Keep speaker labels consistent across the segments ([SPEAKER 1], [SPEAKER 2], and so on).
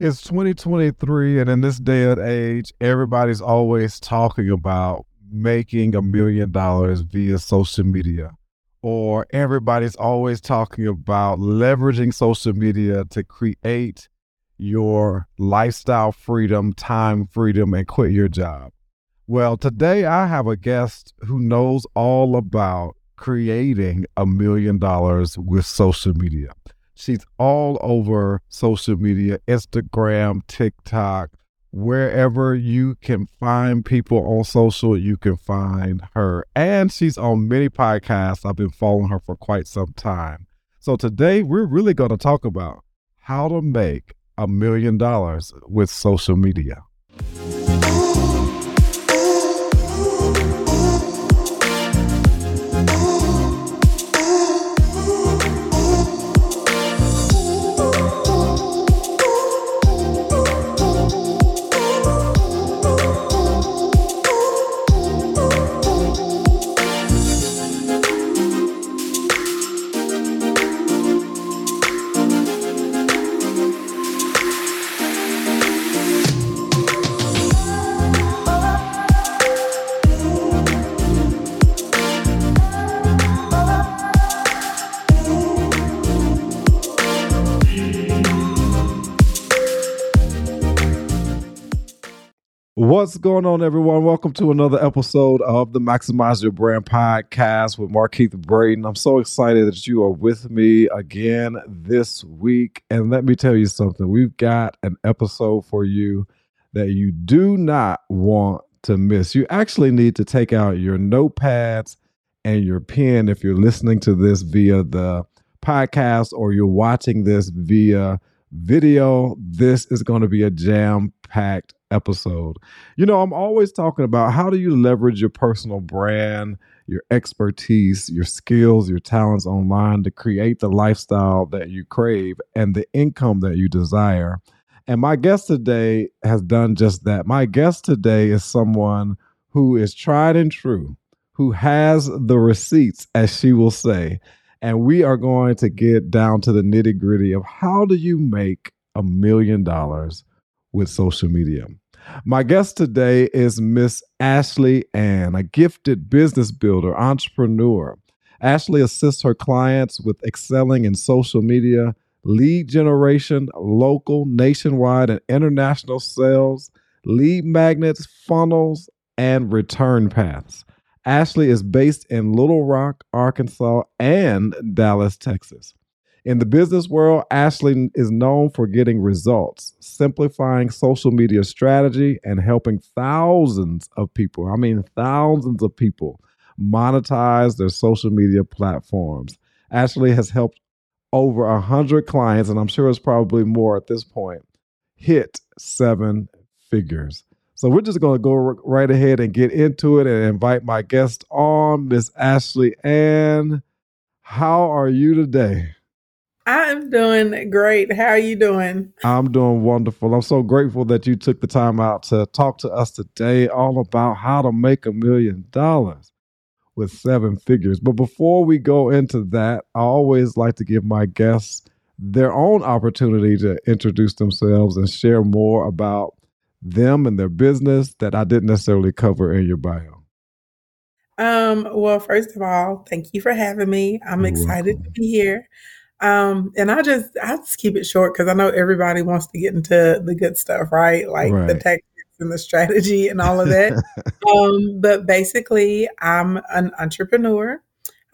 [SPEAKER 1] It's 2023, and in this day and age, everybody's always talking about making a million dollars via social media, or everybody's always talking about leveraging social media to create your lifestyle freedom, time freedom, and quit your job. Well, today I have a guest who knows all about creating a million dollars with social media. She's all over social media, Instagram, TikTok, wherever you can find people on social, you can find her. And she's on many podcasts. I've been following her for quite some time. So today we're really going to talk about how to make a million dollars with social media. What's going on, everyone? Welcome to another episode of the Maximize Your Brand podcast with Markeith Braden. I'm so excited that you are with me again this week. And let me tell you something we've got an episode for you that you do not want to miss. You actually need to take out your notepads and your pen if you're listening to this via the podcast or you're watching this via video. This is going to be a jam packed episode. You know, I'm always talking about how do you leverage your personal brand, your expertise, your skills, your talents online to create the lifestyle that you crave and the income that you desire. And my guest today has done just that. My guest today is someone who is tried and true, who has the receipts, as she will say. And we are going to get down to the nitty gritty of how do you make a million dollars with social media. My guest today is Miss Ashley Ann, a gifted business builder, entrepreneur. Ashley assists her clients with excelling in social media, lead generation, local, nationwide, and international sales, lead magnets, funnels, and return paths. Ashley is based in Little Rock, Arkansas, and Dallas, Texas. In the business world, Ashley is known for getting results, simplifying social media strategy, and helping thousands of people I mean, thousands of people monetize their social media platforms. Ashley has helped over a 100 clients, and I'm sure it's probably more at this point, hit seven figures. So we're just going to go right ahead and get into it and invite my guest on, Miss Ashley Ann. How are you today?
[SPEAKER 2] I'm doing great. How are you doing?
[SPEAKER 1] I'm doing wonderful. I'm so grateful that you took the time out to talk to us today all about how to make a million dollars with seven figures. But before we go into that, I always like to give my guests their own opportunity to introduce themselves and share more about them and their business that I didn't necessarily cover in your bio.
[SPEAKER 2] Um, well, first of all, thank you for having me. I'm You're excited welcome. to be here. Um, and I just I just keep it short because I know everybody wants to get into the good stuff, right? Like right. the tactics and the strategy and all of that. um, but basically, I'm an entrepreneur.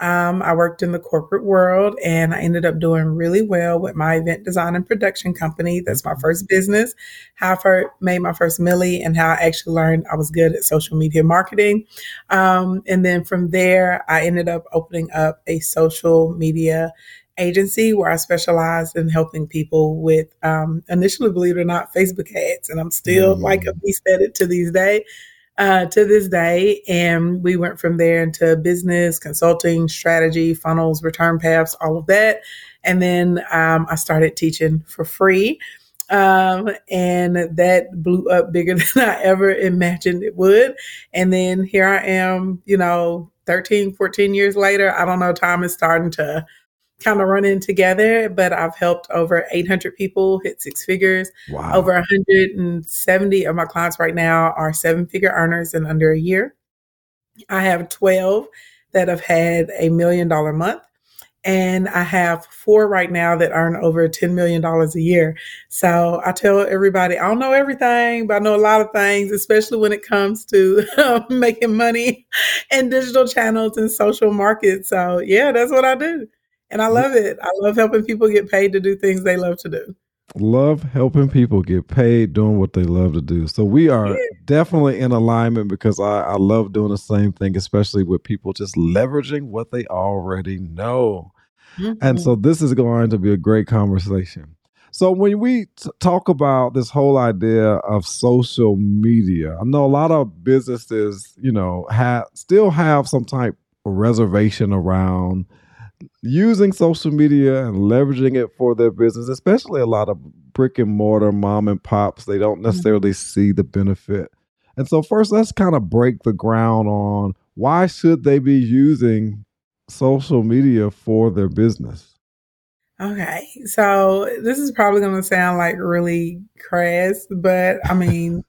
[SPEAKER 2] Um, I worked in the corporate world and I ended up doing really well with my event design and production company. That's my first business. How I first made my first millie and how I actually learned I was good at social media marketing. Um, and then from there, I ended up opening up a social media agency where I specialize in helping people with um, initially, believe it or not, Facebook ads, and I'm still mm. like a beast at it to these day. Uh, to this day, and we went from there into business consulting, strategy, funnels, return paths, all of that, and then um, I started teaching for free. Um, and that blew up bigger than I ever imagined it would. And then here I am, you know, 13, 14 years later. I don't know, time is starting to kind of running together, but I've helped over 800 people hit six figures. Wow. Over 170 of my clients right now are seven figure earners in under a year. I have 12 that have had a million dollar month. And I have four right now that earn over $10 million a year. So I tell everybody, I don't know everything, but I know a lot of things, especially when it comes to making money in digital channels and social markets. So yeah, that's what I do. And I love it. I love helping people get paid to do things they love to do.
[SPEAKER 1] Love helping people get paid doing what they love to do. So we are yeah. definitely in alignment because I, I love doing the same thing, especially with people just leveraging what they already know. Mm-hmm. And so this is going to be a great conversation. So when we t- talk about this whole idea of social media, I know a lot of businesses, you know, have still have some type of reservation around using social media and leveraging it for their business, especially a lot of brick and mortar mom and pops, they don't mm-hmm. necessarily see the benefit. And so first let's kind of break the ground on why should they be using social media for their business?
[SPEAKER 2] Okay. So this is probably going to sound like really crass, but I mean,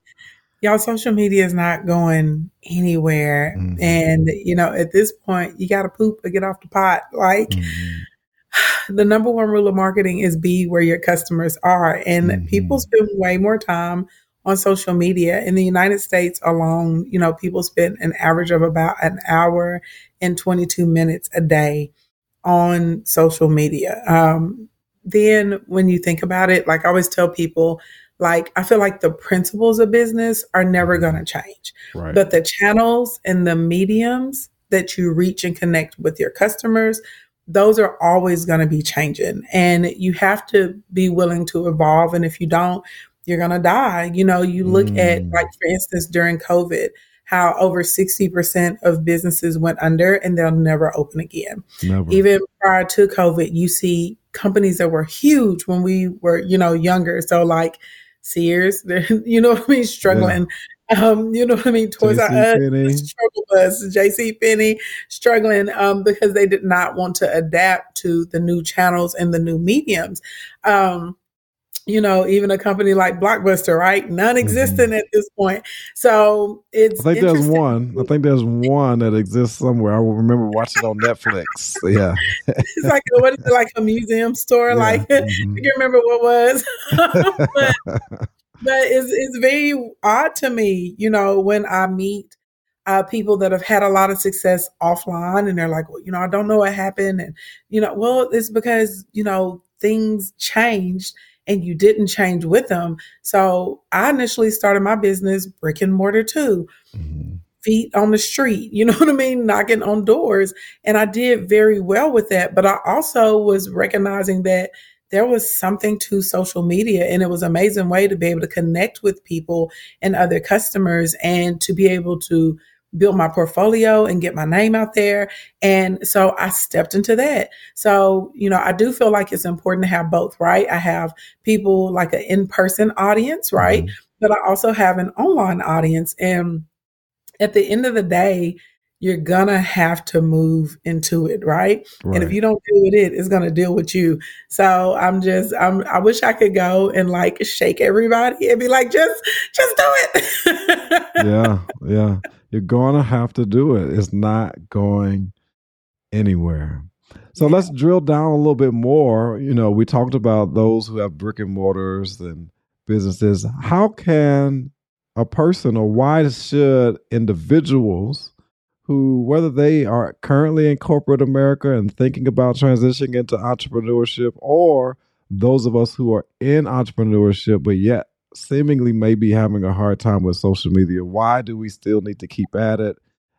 [SPEAKER 2] y'all social media is not going anywhere mm-hmm. and you know at this point you got to poop or get off the pot like mm-hmm. the number one rule of marketing is be where your customers are and mm-hmm. people spend way more time on social media in the united states alone you know people spend an average of about an hour and 22 minutes a day on social media um, then when you think about it like i always tell people like I feel like the principles of business are never going to change. Right. But the channels and the mediums that you reach and connect with your customers, those are always going to be changing. And you have to be willing to evolve. And if you don't, you're going to die. You know, you look mm. at, like, for instance, during COVID, how over 60% of businesses went under and they'll never open again. Never. Even prior to COVID, you see companies that were huge when we were, you know, younger. So, like, Sears, you know what I mean, struggling. Yeah. Um, you know what I mean, Toys R Us, struggle bus, J.C. Penney, struggling um, because they did not want to adapt to the new channels and the new mediums. Um, you know, even a company like Blockbuster, right? Non-existent mm-hmm. at this point. So it's.
[SPEAKER 1] I think there's one. I think there's one that exists somewhere. I remember watching on Netflix. Yeah.
[SPEAKER 2] it's like what is it like a museum store? Yeah. Like mm-hmm. I can't remember what was. but, but it's it's very odd to me, you know, when I meet uh, people that have had a lot of success offline and they're like, well, you know, I don't know what happened. And, you know, well, it's because, you know, things changed and you didn't change with them. So I initially started my business brick and mortar too. Mm-hmm. Feet on the street, you know what I mean? Knocking on doors. And I did very well with that. But I also was recognizing that there was something to social media and it was an amazing way to be able to connect with people and other customers and to be able to build my portfolio and get my name out there. And so I stepped into that. So, you know, I do feel like it's important to have both, right? I have people like an in person audience, right? Mm-hmm. But I also have an online audience. And at the end of the day, you're gonna have to move into it, right? right? And if you don't deal with it, it's gonna deal with you. So I'm just, I'm, I wish I could go and like shake everybody and be like, just, just do
[SPEAKER 1] it. yeah, yeah. You're going to have to do it. It's not going anywhere. So yeah. let's drill down a little bit more. You know, we talked about those who have brick and mortars and businesses. How can a person or why should individuals who, whether they are currently in corporate America and thinking about transitioning into entrepreneurship, or those of us who are in entrepreneurship but yet seemingly may be having a hard time with social media, why do we still need to keep at it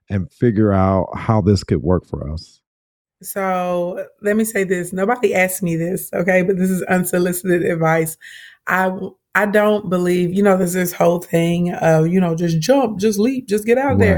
[SPEAKER 1] and figure out how this could work for us?
[SPEAKER 2] So let me say this. Nobody asked me this, okay, but this is unsolicited advice. I I don't believe, you know, there's this whole thing of, you know, just jump, just leap, just get out right. there.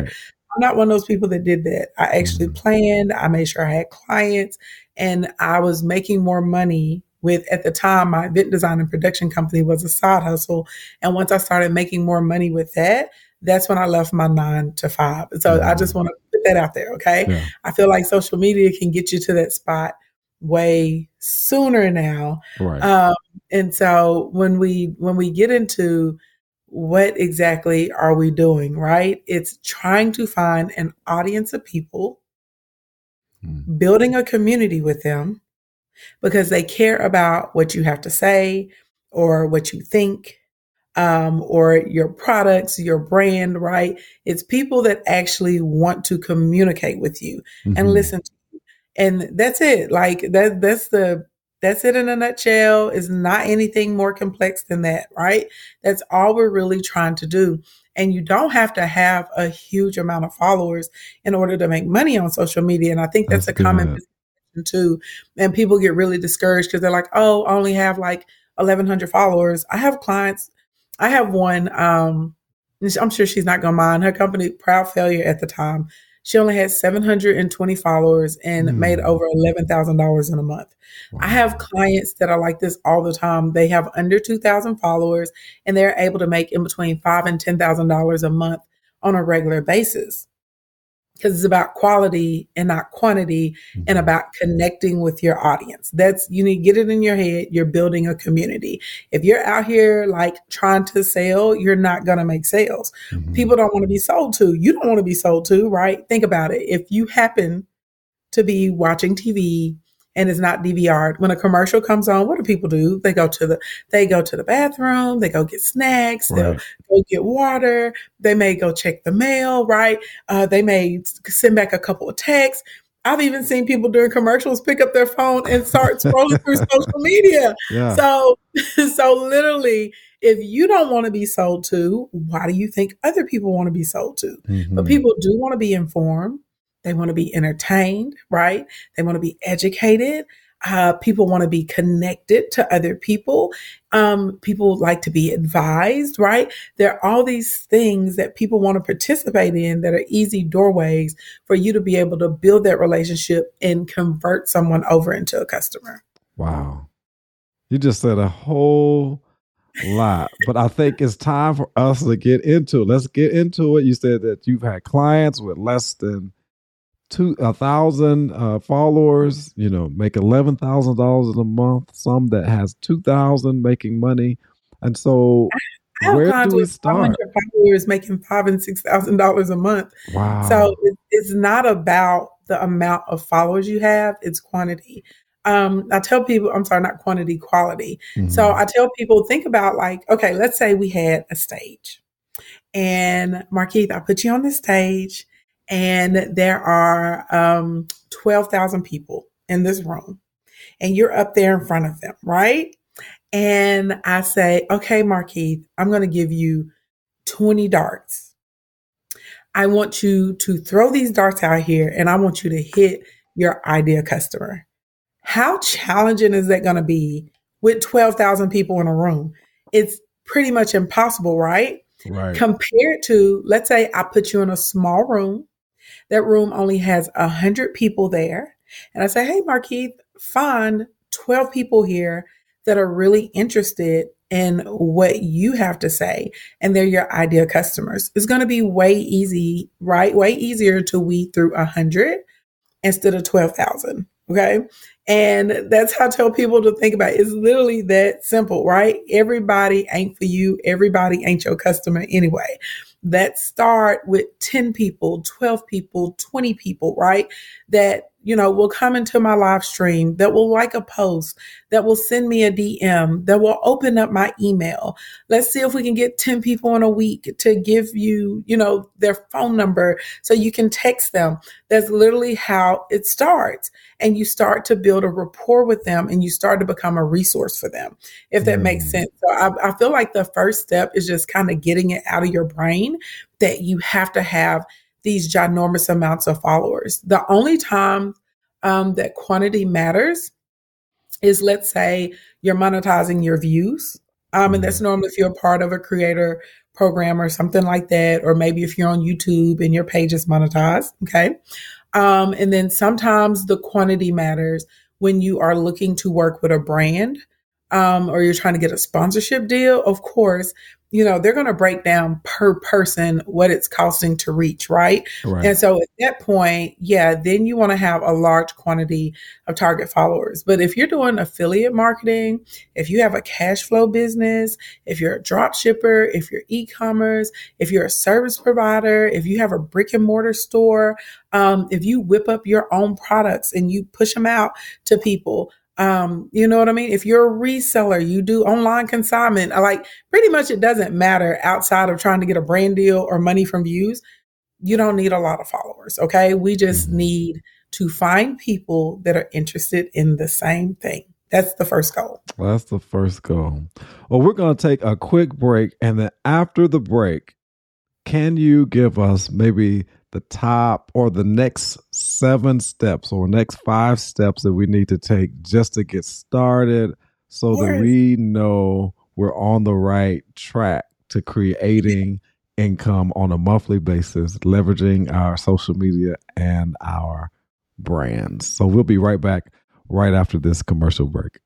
[SPEAKER 2] I'm not one of those people that did that. I actually mm-hmm. planned, I made sure I had clients, and I was making more money with at the time my event design and production company was a side hustle. And once I started making more money with that, that's when I left my nine to five. So I just want to put that out there. Okay. Yeah. I feel like social media can get you to that spot way sooner now.
[SPEAKER 1] Right.
[SPEAKER 2] Um, and so when we when we get into what exactly are we doing, right? It's trying to find an audience of people, mm. building a community with them because they care about what you have to say or what you think um, or your products, your brand, right? It's people that actually want to communicate with you mm-hmm. and listen to you. And that's it. Like that that's the that's it in a nutshell. Is not anything more complex than that, right? That's all we're really trying to do. And you don't have to have a huge amount of followers in order to make money on social media. And I think that's, that's a common too. And people get really discouraged because they're like, oh, I only have like 1,100 followers. I have clients. I have one. Um, I'm sure she's not going to mind. Her company, Proud Failure at the time, she only had 720 followers and mm. made over $11,000 in a month. Wow. I have clients that are like this all the time. They have under 2,000 followers and they're able to make in between five and $10,000 a month on a regular basis because it's about quality and not quantity mm-hmm. and about connecting with your audience. That's you need to get it in your head. You're building a community. If you're out here like trying to sell, you're not going to make sales. Mm-hmm. People don't want to be sold to. You don't want to be sold to, right? Think about it. If you happen to be watching TV and it's not DVR'd. When a commercial comes on, what do people do? They go to the they go to the bathroom, they go get snacks, right. they'll go get water, they may go check the mail, right? Uh, they may send back a couple of texts. I've even seen people during commercials pick up their phone and start scrolling through social media. Yeah. So, so literally, if you don't want to be sold to, why do you think other people want to be sold to? Mm-hmm. But people do want to be informed. They want to be entertained, right? They want to be educated. Uh, people want to be connected to other people. Um, people like to be advised, right? There are all these things that people want to participate in that are easy doorways for you to be able to build that relationship and convert someone over into a customer.
[SPEAKER 1] Wow. You just said a whole lot, but I think it's time for us to get into it. Let's get into it. You said that you've had clients with less than two a thousand uh, followers, you know, make eleven thousand dollars a month. Some that has two thousand making money, and so where do we start?
[SPEAKER 2] Followers making five and six thousand dollars a month. Wow! So it, it's not about the amount of followers you have; it's quantity. Um, I tell people, I'm sorry, not quantity, quality. Mm-hmm. So I tell people, think about like, okay, let's say we had a stage, and Markeith, I put you on the stage and there are um, 12,000 people in this room, and you're up there in front of them, right? And I say, okay, Markeith, I'm going to give you 20 darts. I want you to throw these darts out here and I want you to hit your ideal customer. How challenging is that going to be with 12,000 people in a room? It's pretty much impossible, right? Right. Compared to, let's say I put you in a small room that room only has a hundred people there. And I say, Hey, Markeith, find 12 people here that are really interested in what you have to say and they're your ideal customers. It's going to be way easy, right? Way easier to weed through a hundred instead of 12,000. Okay. And that's how I tell people to think about it. It's literally that simple, right? Everybody ain't for you. Everybody ain't your customer anyway that start with 10 people, 12 people, 20 people, right? That you know, will come into my live stream, that will like a post, that will send me a DM, that will open up my email. Let's see if we can get 10 people in a week to give you, you know, their phone number so you can text them. That's literally how it starts. And you start to build a rapport with them and you start to become a resource for them, if that mm. makes sense. So I, I feel like the first step is just kind of getting it out of your brain that you have to have these ginormous amounts of followers. The only time um, that quantity matters is let's say you're monetizing your views. Um, and that's mm-hmm. normally if you're part of a creator program or something like that, or maybe if you're on YouTube and your page is monetized. Okay. Um, and then sometimes the quantity matters when you are looking to work with a brand um, or you're trying to get a sponsorship deal. Of course, you know, they're going to break down per person what it's costing to reach, right? right? And so at that point, yeah, then you want to have a large quantity of target followers. But if you're doing affiliate marketing, if you have a cash flow business, if you're a drop shipper, if you're e-commerce, if you're a service provider, if you have a brick and mortar store, um, if you whip up your own products and you push them out to people, um, you know what I mean? If you're a reseller, you do online consignment, like pretty much it doesn't matter outside of trying to get a brand deal or money from views. You don't need a lot of followers. Okay. We just mm-hmm. need to find people that are interested in the same thing. That's the first goal.
[SPEAKER 1] Well, that's the first goal. Well, we're going to take a quick break. And then after the break, can you give us maybe the top or the next seven steps or next five steps that we need to take just to get started so that we know we're on the right track to creating income on a monthly basis, leveraging our social media and our brands. So we'll be right back right after this commercial break.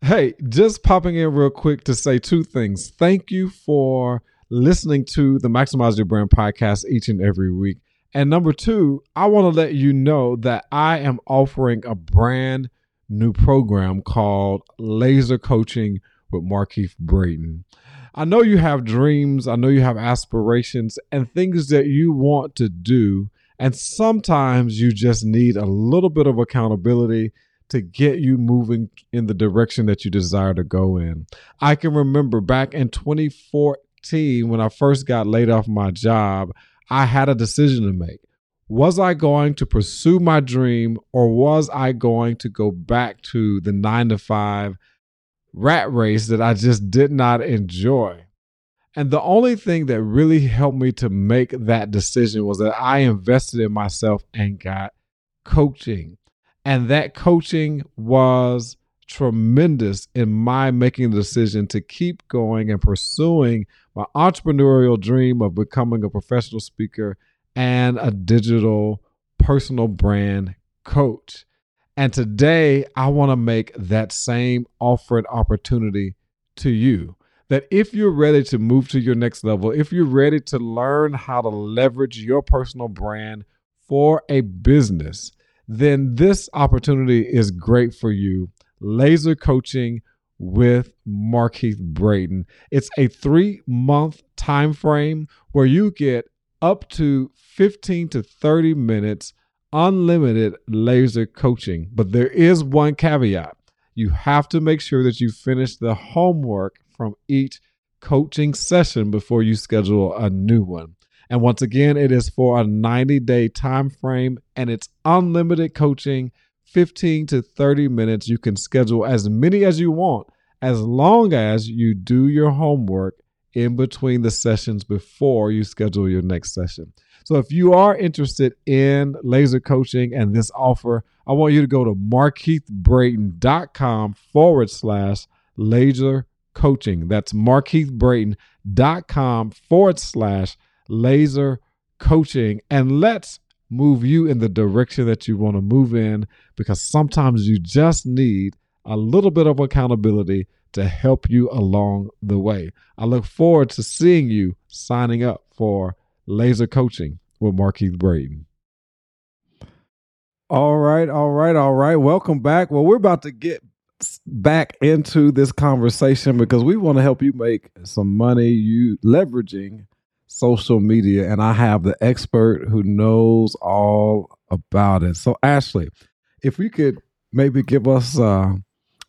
[SPEAKER 1] Hey, just popping in real quick to say two things. Thank you for listening to the Maximize Your Brand podcast each and every week. And number two, I want to let you know that I am offering a brand new program called Laser Coaching with Markeith Braden. I know you have dreams, I know you have aspirations and things that you want to do. And sometimes you just need a little bit of accountability to get you moving in the direction that you desire to go in. I can remember back in 2014 when I first got laid off my job, I had a decision to make. Was I going to pursue my dream or was I going to go back to the nine to five rat race that I just did not enjoy? And the only thing that really helped me to make that decision was that I invested in myself and got coaching. And that coaching was tremendous in my making the decision to keep going and pursuing my entrepreneurial dream of becoming a professional speaker and a digital personal brand coach. And today, I want to make that same offered opportunity to you. That if you're ready to move to your next level, if you're ready to learn how to leverage your personal brand for a business, then this opportunity is great for you. Laser coaching with Markeith Braden. It's a three month time frame where you get up to 15 to 30 minutes unlimited laser coaching. But there is one caveat you have to make sure that you finish the homework from each coaching session before you schedule a new one. And once again, it is for a 90 day time frame and it's unlimited coaching, 15 to 30 minutes. You can schedule as many as you want as long as you do your homework in between the sessions before you schedule your next session. So if you are interested in laser coaching and this offer, I want you to go to markeithbraden.com forward slash laser coaching. That's markeithbraden.com forward slash laser coaching and let's move you in the direction that you want to move in because sometimes you just need a little bit of accountability to help you along the way. I look forward to seeing you signing up for laser coaching with Markeith Braden. All right, all right, all right. Welcome back. Well, we're about to get back into this conversation because we want to help you make some money you leveraging social media, and I have the expert who knows all about it. So, Ashley, if we could maybe give us a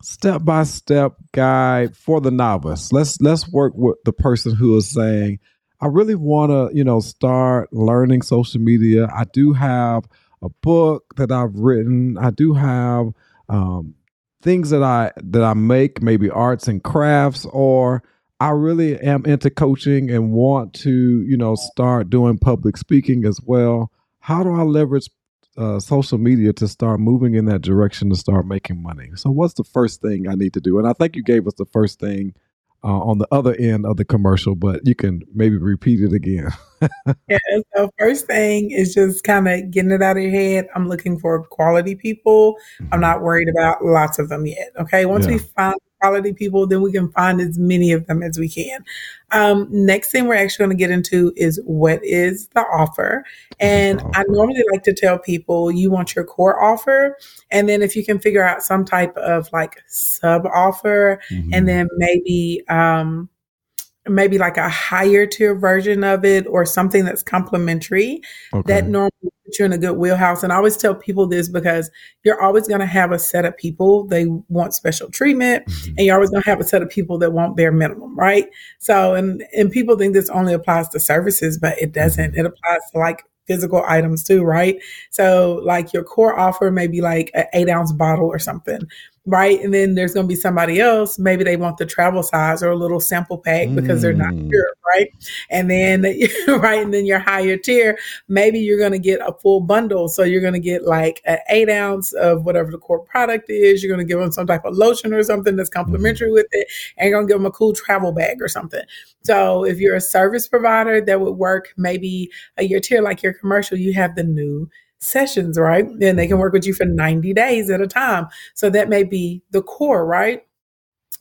[SPEAKER 1] step by step guide for the novice. Let's let's work with the person who is saying, I really want to, you know, start learning social media. I do have a book that I've written. I do have um, things that I that I make, maybe arts and crafts, or I really am into coaching and want to, you know, start doing public speaking as well. How do I leverage uh, social media to start moving in that direction to start making money? So, what's the first thing I need to do? And I think you gave us the first thing uh, on the other end of the commercial, but you can maybe repeat it again.
[SPEAKER 2] yeah. So first thing is just kind of getting it out of your head. I'm looking for quality people. Mm-hmm. I'm not worried about lots of them yet. Okay. Once yeah. we find quality people, then we can find as many of them as we can. Um, next thing we're actually going to get into is what is the offer. And I normally like to tell people you want your core offer. And then if you can figure out some type of like sub offer mm-hmm. and then maybe, um, maybe like a higher tier version of it or something that's complementary okay. that normally puts you in a good wheelhouse. And I always tell people this because you're always going to have a set of people they want special treatment mm-hmm. and you're always going to have a set of people that want bare minimum, right? So, and, and people think this only applies to services, but it doesn't. Mm-hmm. It applies to like physical items too, right? So like your core offer may be like an eight ounce bottle or something right? And then there's going to be somebody else, maybe they want the travel size or a little sample pack because mm. they're not mm. sure, right? And then, right, and then your higher tier, maybe you're going to get a full bundle. So you're going to get like an eight ounce of whatever the core product is. You're going to give them some type of lotion or something that's complimentary mm. with it, and you're going to give them a cool travel bag or something. So if you're a service provider, that would work maybe a year tier like your commercial, you have the new sessions, right? And they can work with you for 90 days at a time. So that may be the core, right?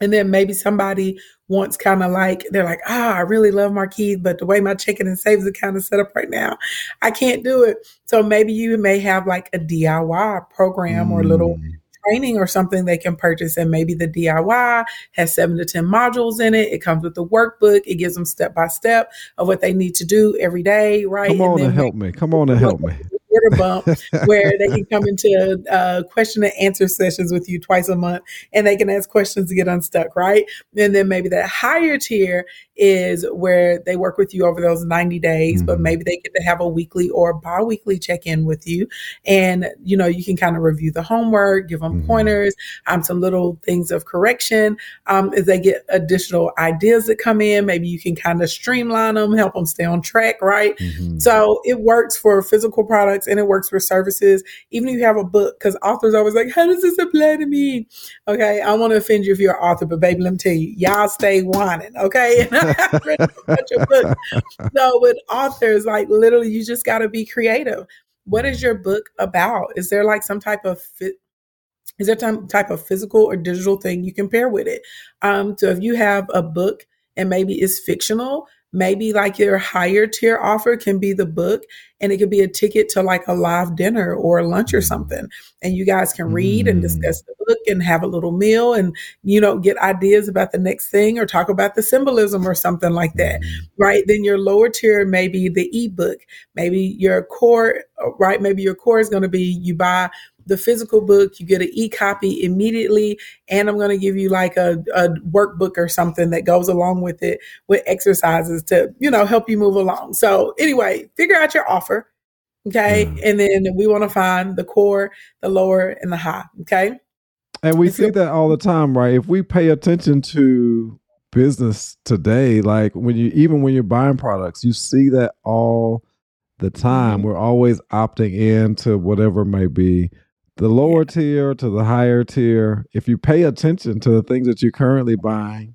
[SPEAKER 2] And then maybe somebody wants kind of like, they're like, ah, I really love Markeith, but the way my checking and saves account is set up right now, I can't do it. So maybe you may have like a DIY program mm. or a little mm. training or something they can purchase. And maybe the DIY has seven to 10 modules in it. It comes with the workbook. It gives them step by step of what they need to do every day, right?
[SPEAKER 1] Come on and, and help me. Come on and help me
[SPEAKER 2] order bump where they can come into uh, question and answer sessions with you twice a month and they can ask questions to get unstuck, right? And then maybe that higher tier is where they work with you over those 90 days, mm-hmm. but maybe they get to have a weekly or bi-weekly check-in with you. And, you know, you can kind of review the homework, give them mm-hmm. pointers, um, some little things of correction. Um, as they get additional ideas that come in, maybe you can kind of streamline them, help them stay on track, right? Mm-hmm. So it works for physical products and it works for services. Even if you have a book, because authors always like, how does this apply to me? Okay. I want to offend you if you're an author, but baby, let me tell you, y'all stay whining. Okay. So with authors, like literally, you just got to be creative. What is your book about? Is there like some type of fit? Is there some type of physical or digital thing you can pair with it? Um, so if you have a book and maybe it's fictional, maybe like your higher tier offer can be the book and it could be a ticket to like a live dinner or lunch or something and you guys can read mm. and discuss the book and have a little meal and you know get ideas about the next thing or talk about the symbolism or something like that mm. right then your lower tier maybe the ebook maybe your core right maybe your core is going to be you buy the physical book, you get an e-copy immediately. And I'm going to give you like a, a workbook or something that goes along with it with exercises to, you know, help you move along. So anyway, figure out your offer. Okay. Mm. And then we want to find the core, the lower, and the high. Okay.
[SPEAKER 1] And we see that all the time, right? If we pay attention to business today, like when you even when you're buying products, you see that all the time. Mm-hmm. We're always opting in to whatever may be the lower yeah. tier to the higher tier, if you pay attention to the things that you're currently buying,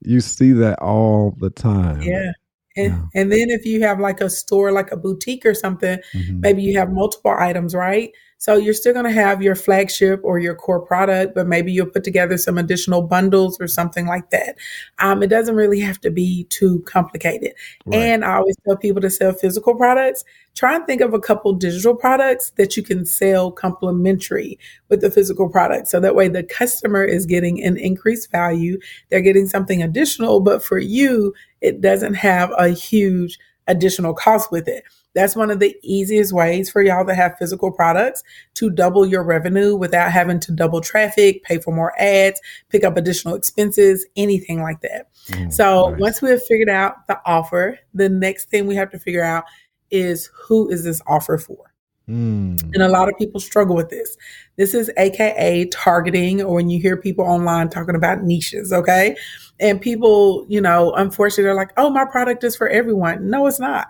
[SPEAKER 1] you see that all the time.
[SPEAKER 2] Yeah. And, yeah. and then if you have like a store, like a boutique or something, mm-hmm. maybe you have multiple items, right? So you're still going to have your flagship or your core product, but maybe you'll put together some additional bundles or something like that. Um, it doesn't really have to be too complicated. Right. And I always tell people to sell physical products. Try and think of a couple digital products that you can sell complementary with the physical product. So that way the customer is getting an increased value. They're getting something additional, but for you, it doesn't have a huge additional cost with it. That's one of the easiest ways for y'all to have physical products to double your revenue without having to double traffic, pay for more ads, pick up additional expenses, anything like that. Mm, so nice. once we have figured out the offer, the next thing we have to figure out is who is this offer for? Mm. And a lot of people struggle with this. This is AKA targeting, or when you hear people online talking about niches, okay? And people, you know, unfortunately, are like, oh, my product is for everyone. No, it's not.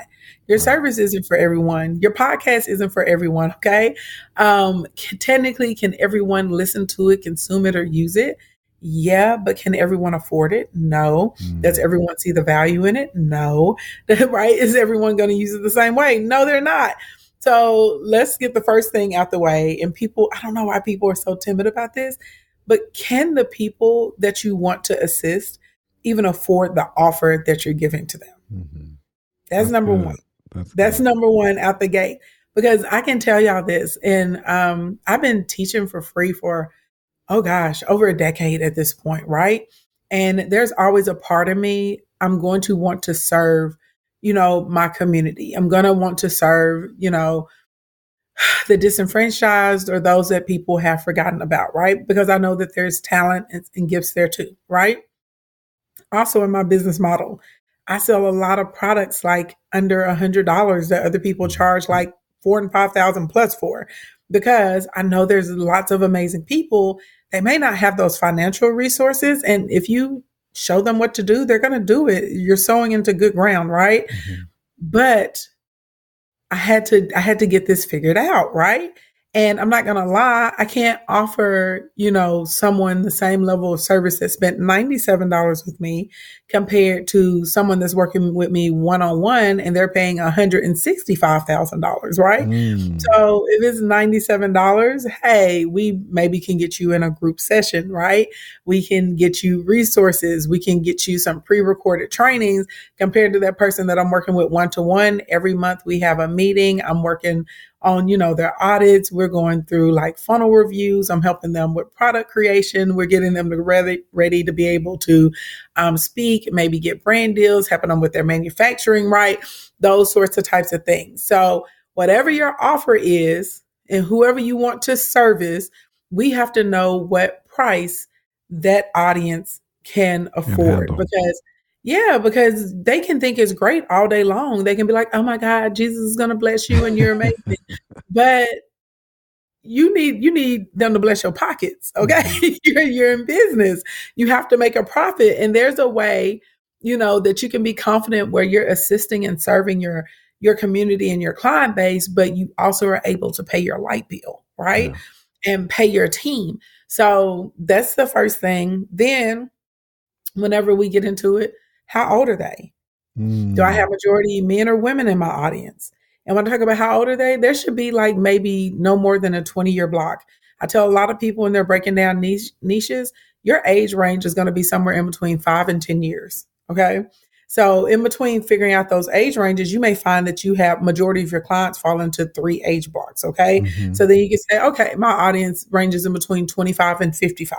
[SPEAKER 2] Your service isn't for everyone. Your podcast isn't for everyone. Okay. Um, can, technically, can everyone listen to it, consume it, or use it? Yeah, but can everyone afford it? No. Mm. Does everyone see the value in it? No. right? Is everyone going to use it the same way? No, they're not. So let's get the first thing out the way. And people, I don't know why people are so timid about this, but can the people that you want to assist even afford the offer that you're giving to them? Mm-hmm. That's, That's, number good. one. That's, That's number one out the gate. Because I can tell y'all this, and um, I've been teaching for free for oh gosh, over a decade at this point, right? And there's always a part of me, I'm going to want to serve, you know, my community. I'm going to want to serve, you know, the disenfranchised or those that people have forgotten about, right? Because I know that there's talent and, and gifts there too, right? Also, in my business model, I sell a lot of products like under a hundred dollars that other people mm-hmm. charge like four and five thousand plus for because I know there's lots of amazing people. They may not have those financial resources. And if you show them what to do, they're going to do it. You're sowing into good ground, right? Mm-hmm. But I had to, I had to get this figured out, right? And I'm not going to lie, I can't offer, you know, someone the same level of service that spent $97 with me compared to someone that's working with me one on one and they're paying $165,000, right? Mm. So if it's $97, hey, we maybe can get you in a group session, right? We can get you resources. We can get you some pre recorded trainings compared to that person that I'm working with one to one. Every month we have a meeting. I'm working on, you know, their audits. We're going through like funnel reviews. I'm helping them with product creation. We're getting them to ready, ready to be able to um, speak, maybe get brand deals, helping them with their manufacturing, right? Those sorts of types of things. So whatever your offer is and whoever you want to service, we have to know what price that audience can afford because yeah, because they can think it's great all day long. They can be like, "Oh my God, Jesus is going to bless you, and you're amazing." but you need you need them to bless your pockets. Okay, mm-hmm. you're you're in business. You have to make a profit, and there's a way, you know, that you can be confident where you're assisting and serving your your community and your client base, but you also are able to pay your light bill, right, yeah. and pay your team. So that's the first thing. Then, whenever we get into it how old are they? Mm. Do I have mm. majority men or women in my audience? And when I talk about how old are they, there should be like maybe no more than a 20 year block. I tell a lot of people when they're breaking down niche, niches, your age range is going to be somewhere in between five and 10 years. Okay. So in between figuring out those age ranges, you may find that you have majority of your clients fall into three age blocks. Okay. Mm-hmm. So then you can say, okay, my audience ranges in between 25 and 55.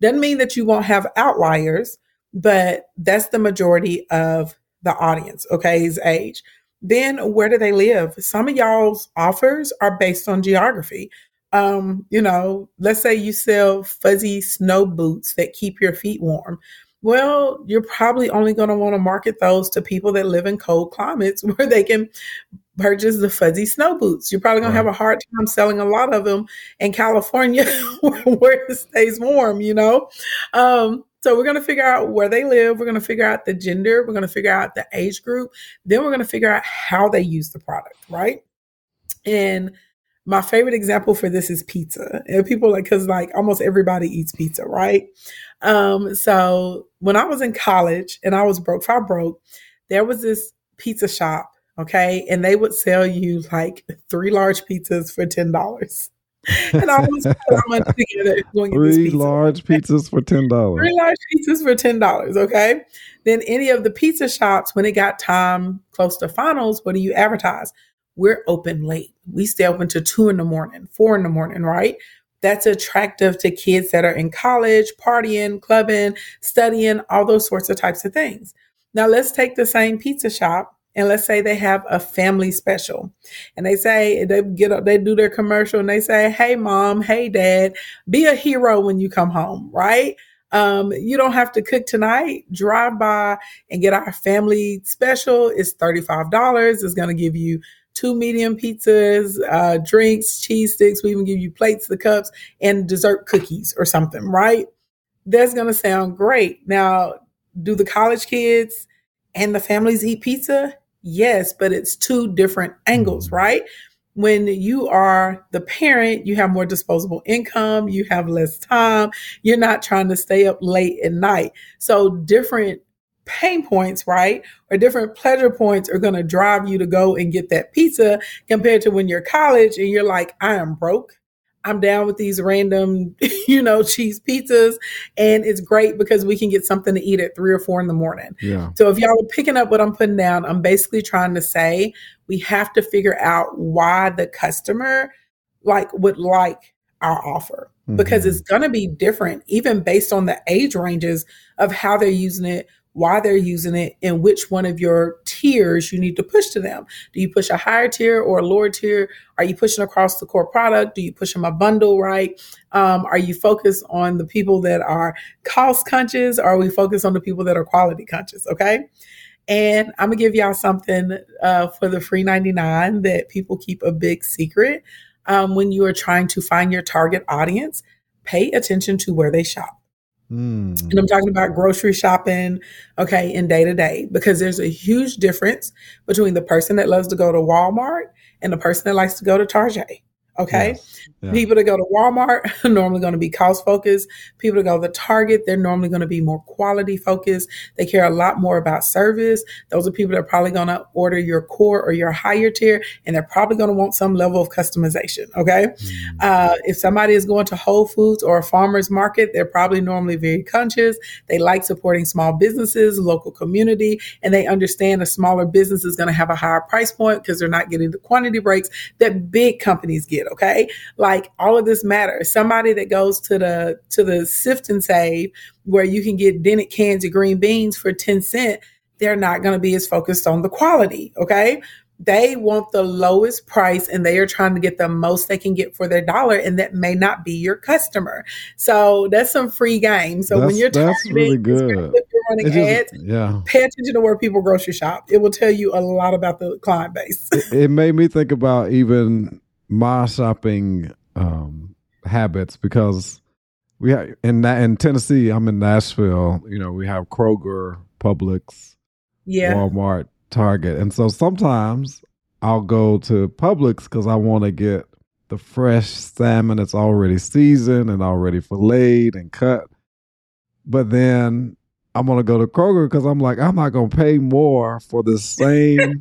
[SPEAKER 2] Doesn't mean that you won't have outliers, but that's the majority of the audience, okay, is age. Then where do they live? Some of y'all's offers are based on geography. Um, you know, let's say you sell fuzzy snow boots that keep your feet warm. Well, you're probably only going to want to market those to people that live in cold climates where they can purchase the fuzzy snow boots. You're probably going right. to have a hard time selling a lot of them in California where it stays warm, you know? Um, so we're going to figure out where they live. We're going to figure out the gender. We're going to figure out the age group. Then we're going to figure out how they use the product, right? And my favorite example for this is pizza. And people like, cause like almost everybody eats pizza, right? Um, so when I was in college and I was broke, far broke, there was this pizza shop, okay? And they would sell you like three large pizzas for $10 and I was much together going
[SPEAKER 1] Three pizza. large pizzas for ten dollars.
[SPEAKER 2] Three large pizzas for ten dollars. Okay. Then any of the pizza shops, when it got time close to finals, what do you advertise? We're open late. We stay open to two in the morning, four in the morning, right? That's attractive to kids that are in college, partying, clubbing, studying, all those sorts of types of things. Now let's take the same pizza shop and let's say they have a family special. And they say they get up they do their commercial and they say hey mom hey dad be a hero when you come home right? Um, you don't have to cook tonight. Drive by and get our family special. It's $35 it's going to give you two medium pizzas uh, drinks cheese sticks. We even give you plates the cups and dessert cookies or something right? That's going to sound great. Now do the college kids and the families eat pizza Yes, but it's two different angles, mm-hmm. right? when you are the parent, you have more disposable income, you have less time, you're not trying to stay up late at night. So different pain points, right? Or different pleasure points are going to drive you to go and get that pizza compared to when you're college and you're like, I am broke. I'm down with these random, you know, cheese pizzas. And it's great because we can get something to eat at three or four in the morning.
[SPEAKER 1] Yeah.
[SPEAKER 2] So if y'all are picking up what I'm putting down, I'm basically trying to say we have to figure out why the customer like would like our offer mm-hmm. because it's going to be different even based on the age ranges of how they're using it why they're using it, and which one of your tiers you need to push to them. Do you push a higher tier or a lower tier? Are you pushing across the core product? Do you push them a bundle, right? Um, are you focused on the people that are cost conscious? Or are we focused on the people that are quality conscious? Okay. And I'm gonna give y'all something uh, for the free 99 that people keep a big secret. Um, when you are trying to find your target audience, pay attention to where they shop. Mm. And I'm talking about grocery shopping, okay, in day to day, because there's a huge difference between the person that loves to go to Walmart and the person that likes to go to Target. Okay. Yes. Yeah. People that go to Walmart are normally going to be cost focused. People that go to Target, they're normally going to be more quality focused. They care a lot more about service. Those are people that are probably going to order your core or your higher tier, and they're probably going to want some level of customization. Okay. Mm-hmm. Uh, if somebody is going to Whole Foods or a farmer's market, they're probably normally very conscious. They like supporting small businesses, local community, and they understand a smaller business is going to have a higher price point because they're not getting the quantity breaks that big companies get okay? Like all of this matters. Somebody that goes to the to the sift and save where you can get dented cans of green beans for 10 cent they're not going to be as focused on the quality okay? They want the lowest price and they are trying to get the most they can get for their dollar and that may not be your customer. So that's some free game. So
[SPEAKER 1] that's,
[SPEAKER 2] when you're
[SPEAKER 1] that's really good.
[SPEAKER 2] running just, ads.
[SPEAKER 1] yeah.
[SPEAKER 2] Pay attention to where people grocery shop. It will tell you a lot about the client base.
[SPEAKER 1] It, it made me think about even my shopping um, habits because we have in in Tennessee. I'm in Nashville. You know, we have Kroger, Publix,
[SPEAKER 2] yeah,
[SPEAKER 1] Walmart, Target, and so sometimes I'll go to Publix because I want to get the fresh salmon that's already seasoned and already filleted and cut. But then I'm gonna go to Kroger because I'm like, I'm not gonna pay more for the same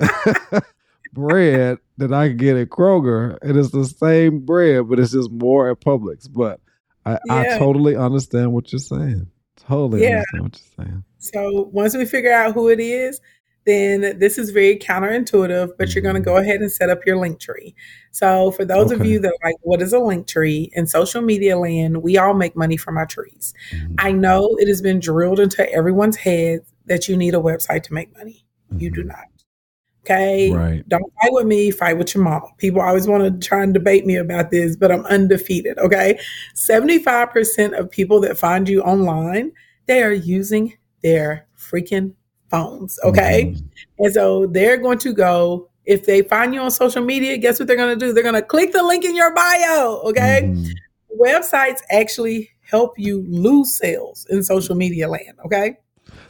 [SPEAKER 1] bread that I can get at Kroger. and It is the same bread, but it's just more at Publix. But I, yeah. I totally understand what you're saying. Totally yeah. understand what you're saying.
[SPEAKER 2] So once we figure out who it is, then this is very counterintuitive, but mm-hmm. you're going to go ahead and set up your link tree. So for those okay. of you that are like, what is a link tree? In social media land, we all make money from our trees. Mm-hmm. I know it has been drilled into everyone's head that you need a website to make money. Mm-hmm. You do mm-hmm. not. Okay.
[SPEAKER 1] Right.
[SPEAKER 2] Don't fight with me, fight with your mom. People always want to try and debate me about this, but I'm undefeated. Okay. 75% of people that find you online, they are using their freaking phones. Okay. Mm-hmm. And so they're going to go, if they find you on social media, guess what they're going to do? They're going to click the link in your bio. Okay. Mm-hmm. Websites actually help you lose sales in social media land. Okay.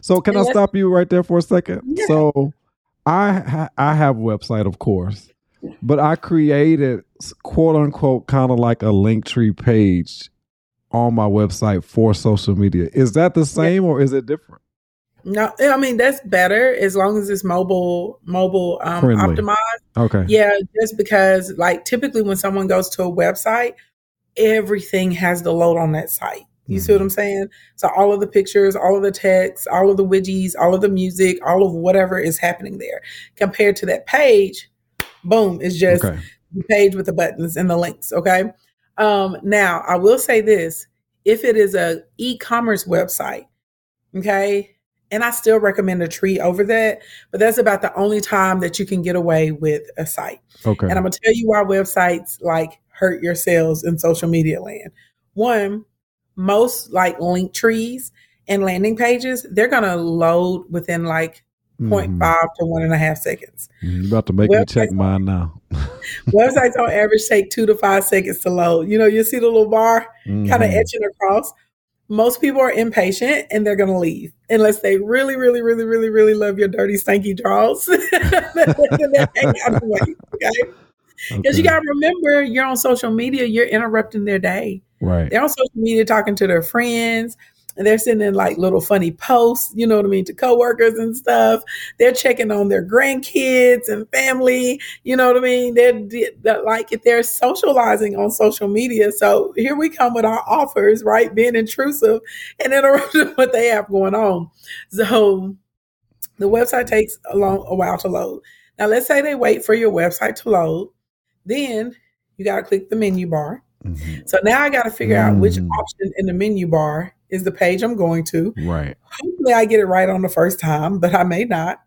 [SPEAKER 1] So can and I stop you right there for a second? Yeah. So I ha- I have a website, of course, but I created quote unquote kind of like a link tree page on my website for social media. Is that the same yeah. or is it different?
[SPEAKER 2] No, I mean that's better as long as it's mobile mobile um, optimized.
[SPEAKER 1] Okay.
[SPEAKER 2] Yeah, just because like typically when someone goes to a website, everything has to load on that site. You mm-hmm. see what I'm saying? So all of the pictures, all of the text, all of the widgets, all of the music, all of whatever is happening there compared to that page, boom, it's just okay. the page with the buttons and the links. Okay. Um, now I will say this, if it is a e-commerce website, okay, and I still recommend a tree over that, but that's about the only time that you can get away with a site.
[SPEAKER 1] Okay.
[SPEAKER 2] And I'm gonna tell you why websites like hurt your sales in social media land. One, most like link trees and landing pages, they're going to load within like mm-hmm. 0.5 to one and a half seconds.
[SPEAKER 1] You're about to make websites, me check mine now.
[SPEAKER 2] websites on average take two to five seconds to load. You know, you see the little bar mm-hmm. kind of etching across. Most people are impatient and they're going to leave unless they really, really, really, really, really love your dirty, stanky draws. okay? Because okay. you got to remember, you're on social media, you're interrupting their day.
[SPEAKER 1] Right.
[SPEAKER 2] They're on social media talking to their friends and they're sending like little funny posts, you know what I mean, to coworkers and stuff. They're checking on their grandkids and family, you know what I mean? They're, they're like they're socializing on social media. So here we come with our offers, right? Being intrusive and interrupting what they have going on. So the website takes a long a while to load. Now let's say they wait for your website to load. Then you got to click the menu bar. Mm-hmm. So now I got to figure mm. out which mm. option in the menu bar is the page I'm going to.
[SPEAKER 1] Right.
[SPEAKER 2] Hopefully I get it right on the first time, but I may not.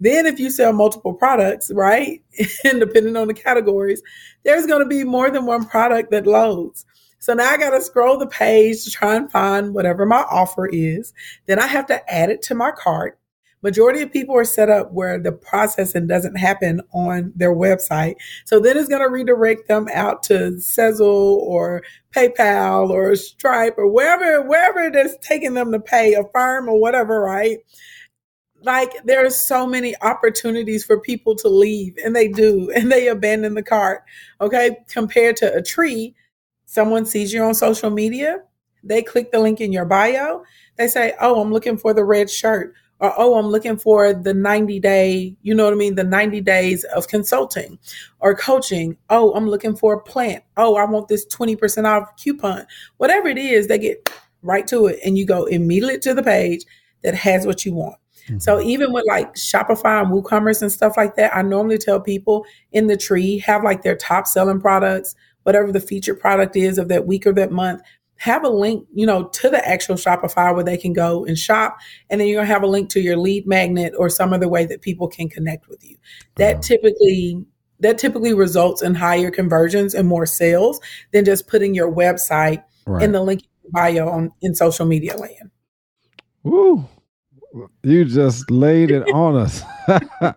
[SPEAKER 2] Then if you sell multiple products, right? and depending on the categories, there's going to be more than one product that loads. So now I got to scroll the page to try and find whatever my offer is. Then I have to add it to my cart. Majority of people are set up where the processing doesn't happen on their website. So then it's going to redirect them out to Sezzle or PayPal or Stripe or wherever, wherever it is taking them to pay a firm or whatever, right? Like there's so many opportunities for people to leave and they do, and they abandon the cart. Okay. Compared to a tree, someone sees you on social media, they click the link in your bio, they say, Oh, I'm looking for the red shirt or oh i'm looking for the 90 day you know what i mean? The 90 days of consulting or coaching. Oh i'm looking for a plant. Oh i want this 20% off coupon. Whatever it is they get right to it and you go immediately to the page that has what you want. Mm-hmm. so even with like shopify and woocommerce and stuff like that i normally tell people in the tree have like their top selling products whatever the featured product is of that week or that month have a link, you know, to the actual Shopify where they can go and shop. And then you're gonna have a link to your lead magnet or some other way that people can connect with you. That typically that typically results in higher conversions and more sales than just putting your website right. in the link bio on in social media land.
[SPEAKER 1] Woo. You just laid it on us.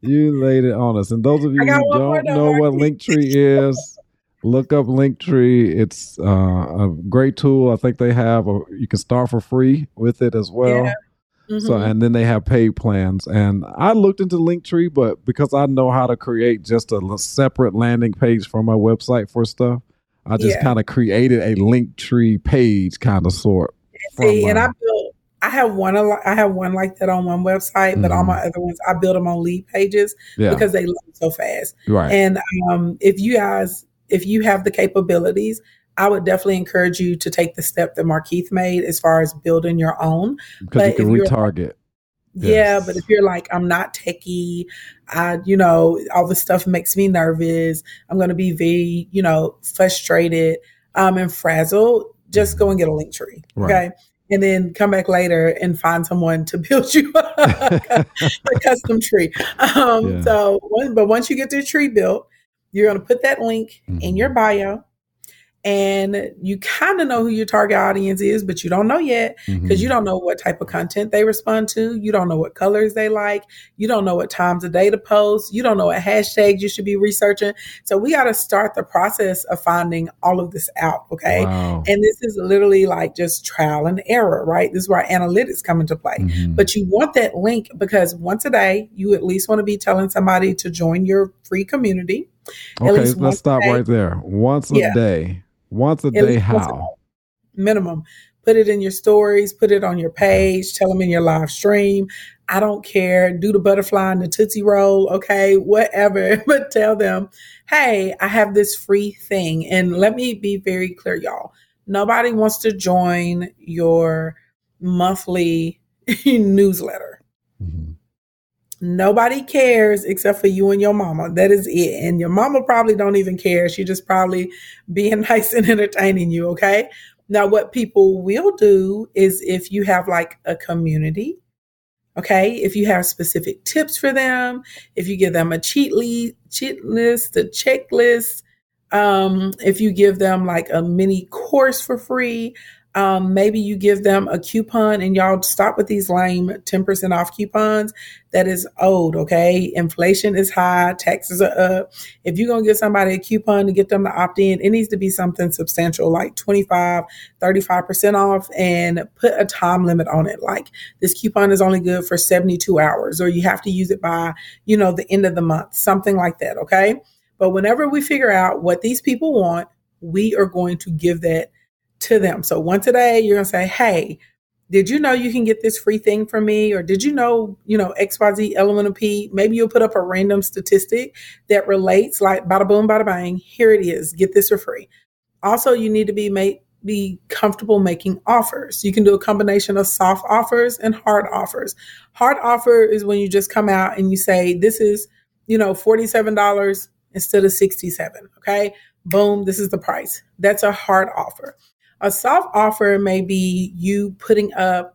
[SPEAKER 1] you laid it on us. And those of you who don't know what Linktree is, look up Linktree. It's uh, a great tool. I think they have a, you can start for free with it as well. Yeah. Mm-hmm. So and then they have paid plans. And I looked into Linktree, but because I know how to create just a separate landing page for my website for stuff, I just yeah. kind of created a Linktree page kind of sort.
[SPEAKER 2] See, my, and I built I have one I have one like that on one website, mm-hmm. but all mm-hmm. my other ones I build them on Leadpages yeah. because they load so fast.
[SPEAKER 1] Right.
[SPEAKER 2] And um, if you guys if you have the capabilities, I would definitely encourage you to take the step that Markeith made as far as building your own.
[SPEAKER 1] Because you can retarget.
[SPEAKER 2] Yeah, yes. but if you're like, I'm not techie, I, you know, all this stuff makes me nervous. I'm going to be very, you know, frustrated um, and frazzled. Just go and get a Linktree. Right. Okay. And then come back later and find someone to build you a, custom tree. Um, yeah. So, but once you get the tree built, you're going to put that link mm-hmm. in your bio and you kind of know who your target audience is, but you don't know yet because mm-hmm. you don't know what type of content they respond to. You don't know what colors they like. You don't know what times of day to post. You don't know what hashtags you should be researching. So we got to start the process of finding all of this out. Okay. Wow. And this is literally like just trial and error, right? This is where analytics come into play. Mm-hmm. But you want that link because once a day, you at least want to be telling somebody to join your free community.
[SPEAKER 1] Okay, let's stop right there. Once a yeah. day. Once a day, how?
[SPEAKER 2] Minimum. Put it in your stories, put it on your page, tell them in your live stream. I don't care. Do the butterfly and the Tootsie Roll, okay, whatever. but tell them, hey, I have this free thing. And let me be very clear, y'all. Nobody wants to join your monthly newsletter. Mm-hmm. Nobody cares except for you and your mama. That is it. And your mama probably don't even care. She just probably being nice and entertaining you. Okay. Now, what people will do is if you have like a community, okay, if you have specific tips for them, if you give them a cheat cheat list, a checklist, um, if you give them like a mini course for free, um, maybe you give them a coupon and y'all stop with these lame 10% off coupons. That is old, okay? Inflation is high, taxes are up. If you're going to give somebody a coupon to get them to opt in, it needs to be something substantial like 25, 35% off and put a time limit on it. Like this coupon is only good for 72 hours or you have to use it by, you know, the end of the month, something like that, okay? But whenever we figure out what these people want, we are going to give that to them. So once a day, you're going to say, Hey, did you know you can get this free thing from me? Or did you know, you know, XYZ element of P? Maybe you'll put up a random statistic that relates like bada boom, bada bang. Here it is. Get this for free. Also, you need to be made be comfortable making offers. You can do a combination of soft offers and hard offers. Hard offer is when you just come out and you say, this is, you know, $47 instead of 67. Okay. Boom. This is the price. That's a hard offer. A soft offer may be you putting up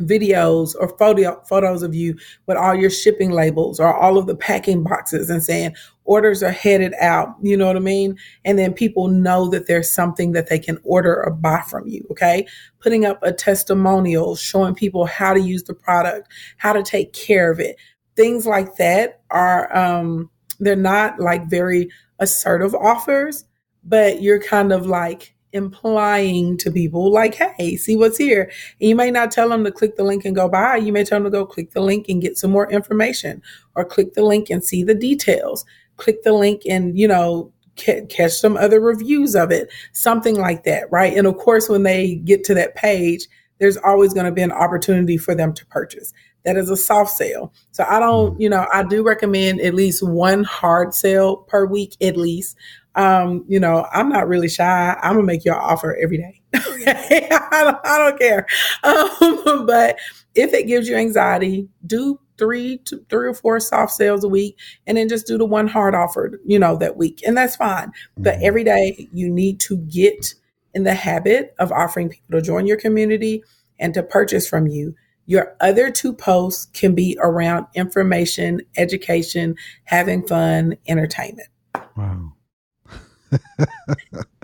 [SPEAKER 2] videos or photo, photos of you with all your shipping labels or all of the packing boxes and saying orders are headed out. You know what I mean? And then people know that there's something that they can order or buy from you. Okay. Putting up a testimonial, showing people how to use the product, how to take care of it. Things like that are, um, they're not like very assertive offers, but you're kind of like, implying to people like, hey, see what's here. And you may not tell them to click the link and go buy. You may tell them to go click the link and get some more information or click the link and see the details. Click the link and, you know, catch some other reviews of it, something like that, right? And of course, when they get to that page, there's always going to be an opportunity for them to purchase. That is a soft sale. So I don't, mm. you know, I do recommend at least one hard sale per week, at least um, you know, I'm not really shy. I'm gonna make your offer every day. I, don't, I don't care. Um, but if it gives you anxiety, do three to three or four soft sales a week and then just do the one hard offer, you know, that week. And that's fine. Mm-hmm. But every day you need to get in the habit of offering people to join your community and to purchase from you. Your other two posts can be around information, education, having fun, entertainment.
[SPEAKER 1] Wow.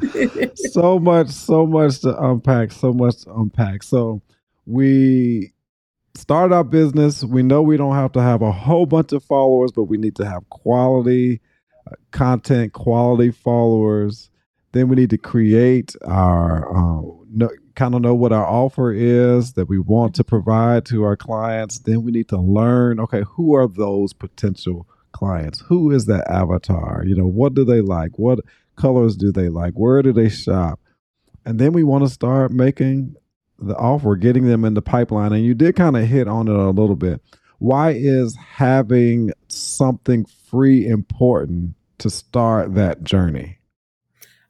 [SPEAKER 1] so much, so much to unpack, so much to unpack. So we start our business. We know we don't have to have a whole bunch of followers, but we need to have quality uh, content, quality followers. Then we need to create our uh, no, kind of know what our offer is that we want to provide to our clients. Then we need to learn okay, who are those potential clients? Who is that avatar? You know, what do they like? What colors do they like? Where do they shop? And then we want to start making the offer, getting them in the pipeline. And you did kind of hit on it a little bit. Why is having something free important to start that journey?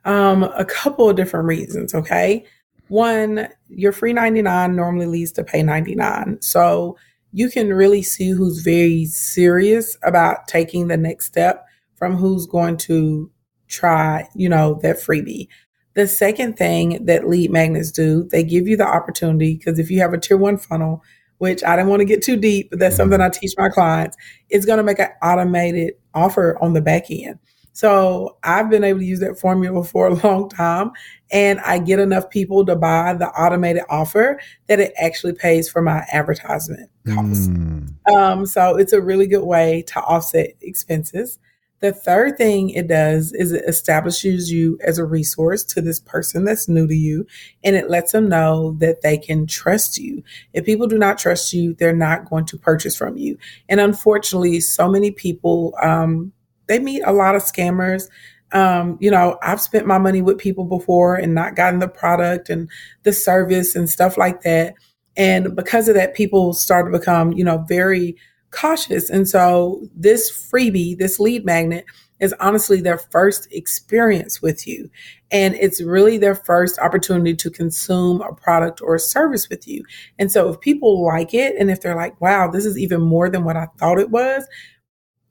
[SPEAKER 2] Um, a couple of different reasons. Okay. One, your free 99 normally leads to pay 99. So you can really see who's very serious about taking the next step from who's going to try, you know, that freebie. The second thing that lead magnets do, they give you the opportunity because if you have a tier one funnel, which I didn't want to get too deep, but that's something I teach my clients, it's going to make an automated offer on the back end. So I've been able to use that formula for a long time and I get enough people to buy the automated offer that it actually pays for my advertisement costs. Mm. Um, so it's a really good way to offset expenses. The third thing it does is it establishes you as a resource to this person that's new to you and it lets them know that they can trust you. If people do not trust you, they're not going to purchase from you. And unfortunately, so many people, um, they meet a lot of scammers. Um, you know, I've spent my money with people before and not gotten the product and the service and stuff like that. And because of that, people start to become, you know, very cautious. And so this freebie, this lead magnet is honestly their first experience with you. And it's really their first opportunity to consume a product or a service with you. And so if people like it and if they're like, wow, this is even more than what I thought it was,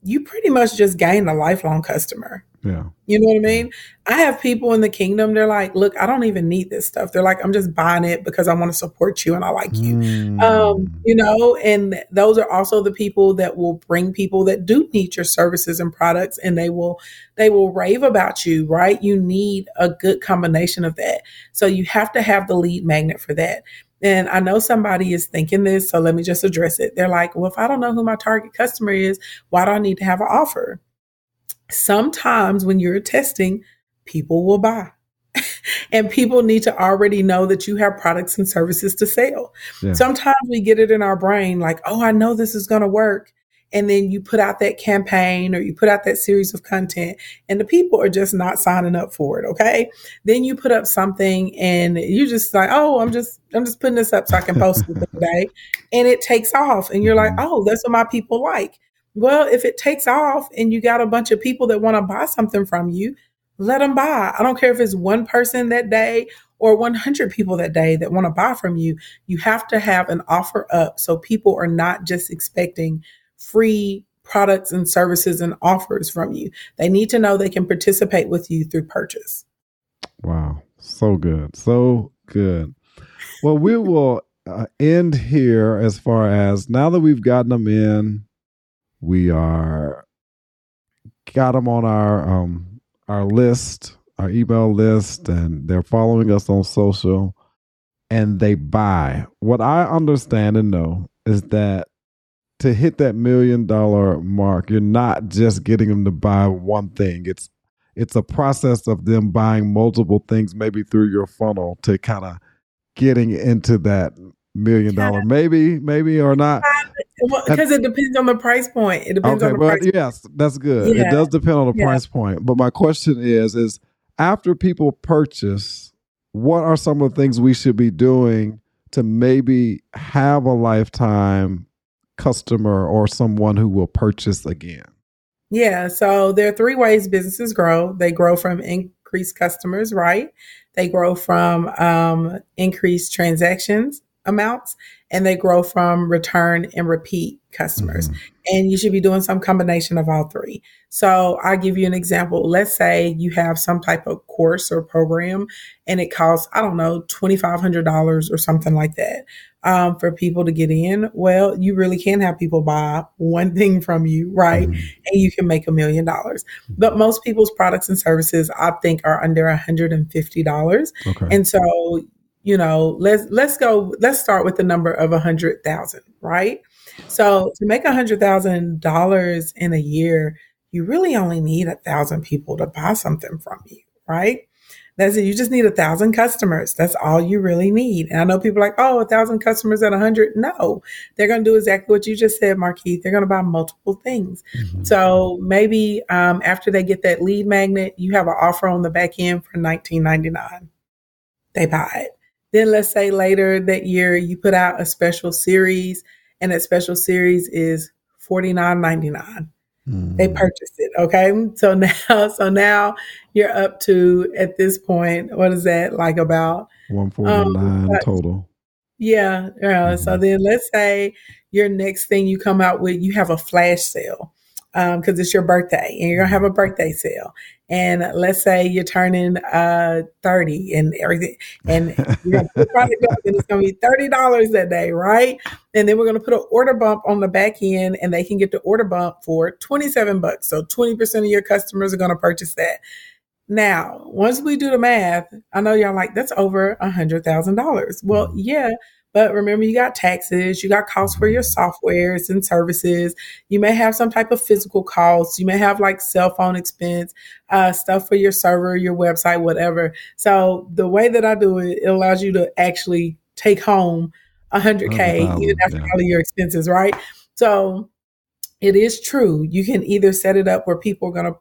[SPEAKER 2] you pretty much just gain a lifelong customer.
[SPEAKER 1] Yeah.
[SPEAKER 2] You know what I mean? I have people in the kingdom, they're like, look, I don't even need this stuff. They're like, I'm just buying it because I want to support you and I like you. Mm. Um, you know, and those are also the people that will bring people that do need your services and products and they will they will rave about you, right? You need a good combination of that. So you have to have the lead magnet for that. And I know somebody is thinking this, so let me just address it. They're like, well, if I don't know who my target customer is, why do I need to have an offer? Sometimes when you're testing, people will buy. and people need to already know that you have products and services to sell. Yeah. Sometimes we get it in our brain like, oh, I know this is going to work. and then you put out that campaign or you put out that series of content and the people are just not signing up for it okay then you put up something and you just like oh i'm just i'm just putting this up so i can post it today and it takes off and you're like mm-hmm. oh that's what my people like well if it takes off and you got a bunch of people that want to buy something from you let them buy i don't care if it's one person that day or 100 people that day that want to buy from you you have to have an offer up so people are not just expecting free products and services and offers from you. They need to know they can participate with you through purchase.
[SPEAKER 1] Wow. So good. So good. Well, we will uh, end here as far as now that we've gotten them in, we are got them on our um our list, our email list and they're following us on social and they buy. What I understand and know is that to hit that million dollar mark, you're not just getting them to buy one thing. It's it's a process of them buying multiple things, maybe through your funnel to kind of getting into that million dollar, maybe, maybe or not.
[SPEAKER 2] Because well, it depends on the price point. It depends okay, on the
[SPEAKER 1] price. Point. Yes, that's good. Yeah. It does depend on the yeah. price point. But my question is, is after people purchase, what are some of the things we should be doing to maybe have a lifetime customer or someone who will purchase again?
[SPEAKER 2] Yeah, so there are three ways businesses grow. They grow from increased customers, right? They grow from um, increased transactions amounts, and they grow from return and repeat customers. Mm-hmm. And you should be doing some combination of all three. So I'll give you an example. Let's say you have some type of course or program and it costs, I don't know, $2,500 or something like that um, for people to get in, well, you really can have people buy one thing from you, right? Mm-hmm. And you can make a million dollars. But most people's products and services, I think, are under $150. Okay. And so, you know, let's let's go, let's start with the number of a hundred thousand, right? So to make a hundred thousand dollars in a year, you really only need a thousand people to buy something from you, right? That's it. You just need a thousand customers. That's all you really need. And I know people like, oh, a thousand customers at a hundred. No, they're going to do exactly what you just said, Markeith. They're going to buy multiple things. Mm-hmm. So maybe um, after they get that lead magnet, you have an offer on the back end for nineteen ninety nine. They buy it. Then let's say later that year you put out a special series, and that special series is forty nine ninety nine. Mm. They purchased it. Okay. So now, so now you're up to at this point, what is that like about
[SPEAKER 1] 149 um, total?
[SPEAKER 2] Yeah. Yeah. Mm-hmm. So then let's say your next thing you come out with, you have a flash sale because um, it's your birthday and you're gonna have a birthday sale. And let's say you're turning uh, 30 and everything, and you're gonna product up and it's gonna be $30 that day, right? And then we're gonna put an order bump on the back end and they can get the order bump for 27 bucks. So 20% of your customers are gonna purchase that. Now, once we do the math, I know y'all like that's over a hundred thousand dollars. Well, mm-hmm. yeah, but remember, you got taxes, you got costs for your softwares and services. You may have some type of physical costs. You may have like cell phone expense, uh, stuff for your server, your website, whatever. So the way that I do it, it allows you to actually take home 100K, even after yeah. all of your expenses, right? So it is true. You can either set it up where people are going to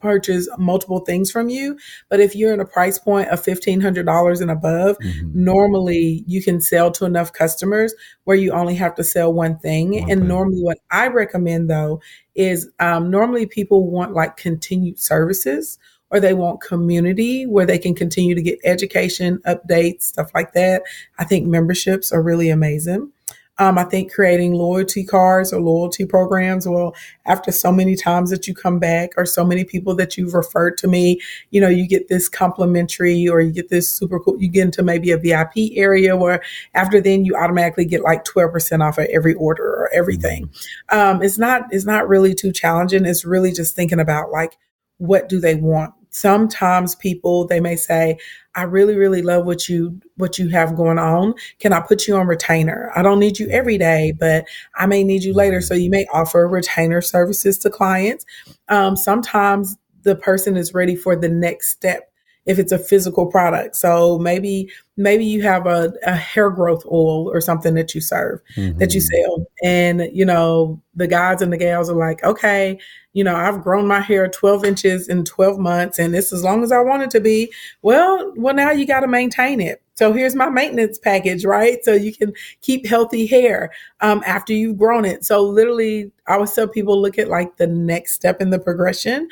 [SPEAKER 2] purchase multiple things from you. But if you're in a price point of $1,500 and above, mm-hmm. normally you can sell to enough customers where you only have to sell one thing. One and thing. normally, what I recommend though is um, normally people want like continued services or they want community where they can continue to get education, updates, stuff like that. I think memberships are really amazing. Um, I think creating loyalty cards or loyalty programs. Well, after so many times that you come back or so many people that you've referred to me, you know, you get this complimentary or you get this super cool, you get into maybe a VIP area where after then you automatically get like 12% off of every order or everything. Mm-hmm. Um, it's not, it's not really too challenging. It's really just thinking about like, what do they want? Sometimes people they may say i really really love what you what you have going on. Can i put you on retainer? I don't need you every day but i may need you later. So you may offer retainer services to clients. Um, sometimes the person is ready for the next step if it's a physical product. So maybe maybe you have a, a hair growth oil or something that you serve mm-hmm. that you mm-hmm. sell. And you know, the guys and the gals are like, okay, you know, I've grown my hair 12 inches in 12 months and it's as long as I want it to be. Well, well now you got to maintain it. So here's my maintenance package, right? So you can keep healthy hair um, after you've grown it. So literally, I always tell people look at like the next step in the progression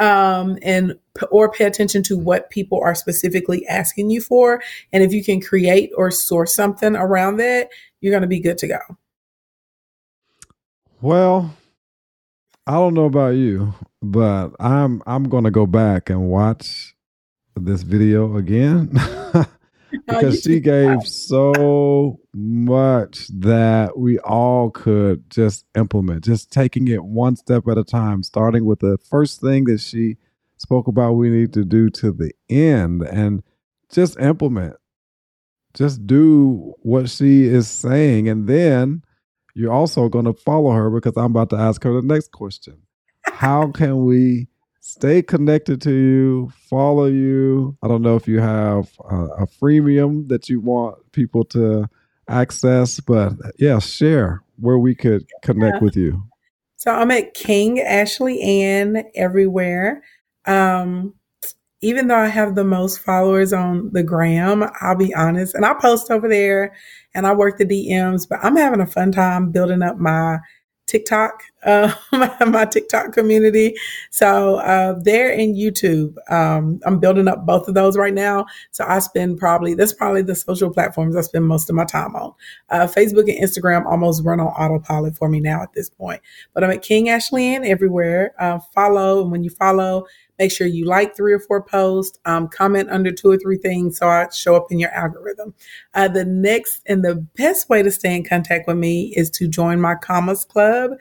[SPEAKER 2] um, and or pay attention to what people are specifically asking you for. And if you can create or source something around that, you're going to be good to go.
[SPEAKER 1] Well, I don't know about you, but I'm I'm going to go back and watch this video again. because she gave so much that we all could just implement, just taking it one step at a time, starting with the first thing that she spoke about we need to do to the end and just implement. Just do what she is saying. And then you're also going to follow her because I'm about to ask her the next question. How can we stay connected to you, follow you. I don't know if you have a, a freemium that you want people to access, but yeah, share where we could connect yeah. with you.
[SPEAKER 2] So I'm at King Ashley Ann everywhere. Um, even though I have the most followers on the gram, I'll be honest, and I post over there and I work the DMs, but I'm having a fun time building up my TikTok, uh, my, TikTok community. So uh, there in YouTube, um, I'm building up both of those right now. So I spend probably that's probably the social platforms I spend most of my time on. Uh, Facebook and Instagram almost run on autopilot for me now at this point. But I'm at King Ashley everywhere. Uh, follow, and when you follow, Make sure you like three or four posts, um, comment under two or three things so I show up in your algorithm. Uh, the next and the best way to stay in contact with me is to join my Commas Club.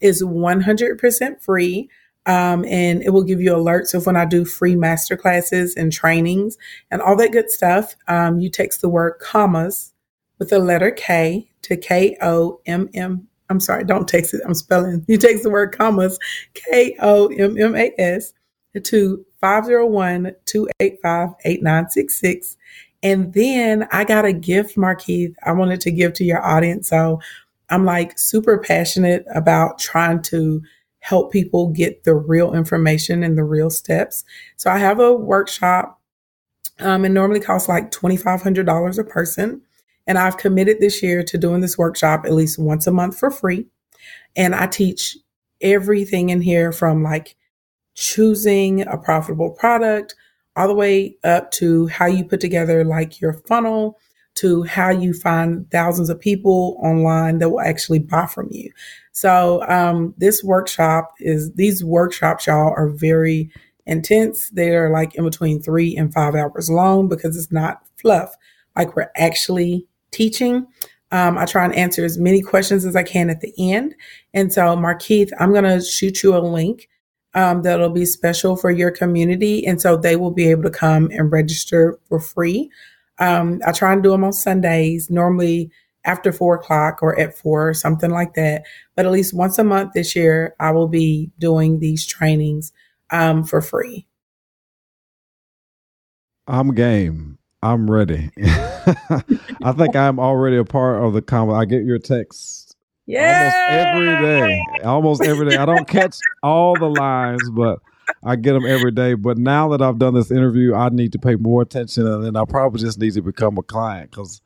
[SPEAKER 2] is 100% free. Um, and it will give you alerts of when I do free master classes and trainings and all that good stuff. Um, you text the word commas with the letter K to K O M M. I'm sorry, don't text it. I'm spelling. You text the word commas, K O M M A S, to 501 285 8966. And then I got a gift, Markeith, I wanted to give to your audience. So I'm like super passionate about trying to help people get the real information and the real steps. So I have a workshop. Um, it normally costs like $2,500 a person. And I've committed this year to doing this workshop at least once a month for free. And I teach everything in here from like choosing a profitable product, all the way up to how you put together like your funnel, to how you find thousands of people online that will actually buy from you. So um, this workshop is these workshops, y'all, are very intense. They are like in between three and five hours long because it's not fluff. Like we're actually teaching. Um, I try and answer as many questions as I can at the end. And so, Markeith, I'm going to shoot you a link um, that'll be special for your community. And so they will be able to come and register for free. Um, I try and do them on Sundays, normally after four o'clock or at four or something like that. But at least once a month this year, I will be doing these trainings um, for free.
[SPEAKER 1] I'm game. I'm ready. I think I'm already a part of the combo. I get your texts
[SPEAKER 2] yeah.
[SPEAKER 1] Almost every day. Almost every day. I don't catch all the lines, but I get them every day. But now that I've done this interview, I need to pay more attention, and then I probably just need to become a client because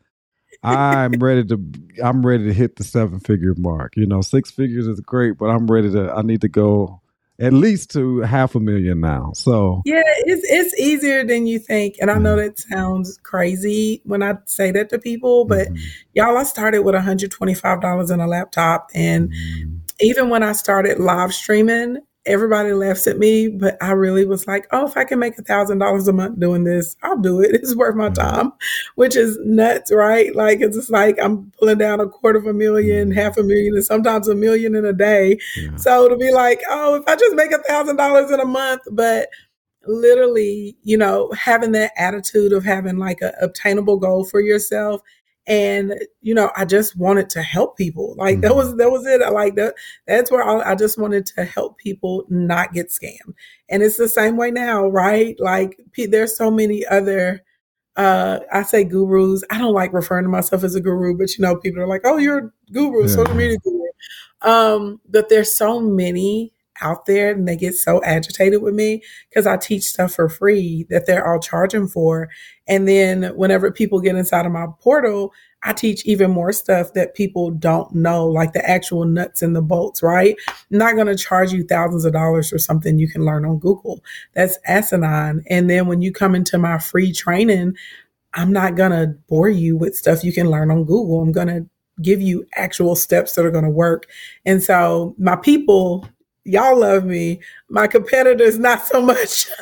[SPEAKER 1] I'm ready to. I'm ready to hit the seven figure mark. You know, six figures is great, but I'm ready to. I need to go at least to half a million now. So
[SPEAKER 2] yeah, it's it's easier than you think. And I know mm-hmm. that sounds crazy when I say that to people, but mm-hmm. y'all, I started with $125 in a laptop. And mm-hmm. even when I started live streaming, everybody laughs at me, but I really was like, oh, if I can make a thousand dollars a month doing this, I'll do it. It's worth my mm-hmm. time, which is nuts, right? Like it's just like I'm pulling down a quarter of a million, mm-hmm. half a million, and sometimes a million in a day. Yeah. So to be like, oh, if I just make a thousand dollars in a month, but literally, you know, having that attitude of having like a obtainable goal for yourself and you know i just wanted to help people. Like mm-hmm. that was that was it. I like that. That's where I, I, just wanted to help people not get scammed. And it's the same way now right? Like there's so many other uh i say gurus. I don't like referring to myself as a guru but you know people are like oh you're a guru yeah. social media guru. Um but there's so many out there and they get so agitated with me because I teach stuff for free that they're all charging for. And then whenever people get inside of my portal, I teach even more stuff that people don't know, like the actual nuts and the bolts, right? I'm not going to charge you thousands of dollars for something you can learn on Google. That's asinine. And then when you come into my free training, I'm not going to bore you with stuff you can learn on Google. I'm going to give you actual steps that are going to work. And so my people y'all love me. My competitors, not so much.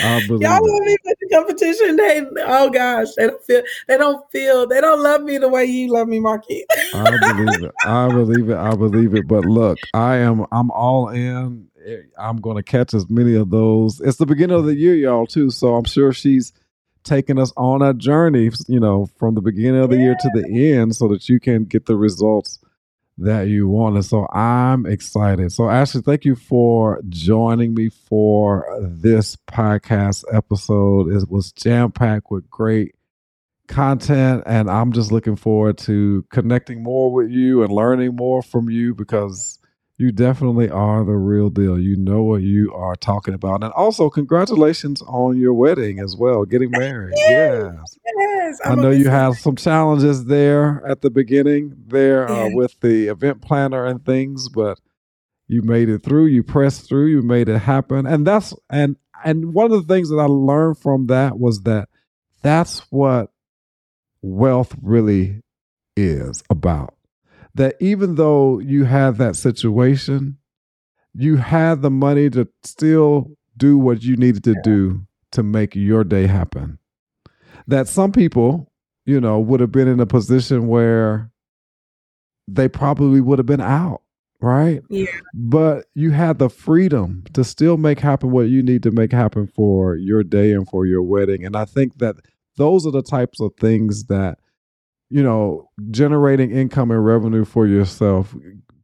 [SPEAKER 2] y'all love me for the competition. They, oh gosh, they don't feel, they don't feel, they don't love me the way you love me, Markeith.
[SPEAKER 1] I believe it. I believe it. I believe it. But look, I am, I'm all in. Eh, I'm going to catch as many of those. It's the beginning of the year, y'all, too. So I'm sure she's taking us on a journey, you know, from the beginning of the yeah. year to the end so that you can get the results that you wanted. So I'm excited. So Ashley, thank you for joining me for this podcast episode. It was jam packed with great content, and I'm just looking forward to connecting more with you and learning more from you because you definitely are the real deal. You know what you are talking about. And also, congratulations on your wedding as well, getting married. yes. Yes. I know you had some challenges there at the beginning there uh, with the event planner and things, but you made it through, you pressed through, you made it happen. And that's and and one of the things that I learned from that was that that's what wealth really is about that even though you had that situation, you had the money to still do what you needed to do to make your day happen. That some people, you know, would have been in a position where they probably would have been out, right?
[SPEAKER 2] Yeah.
[SPEAKER 1] But you had the freedom to still make happen what you need to make happen for your day and for your wedding. And I think that those are the types of things that you know, generating income and revenue for yourself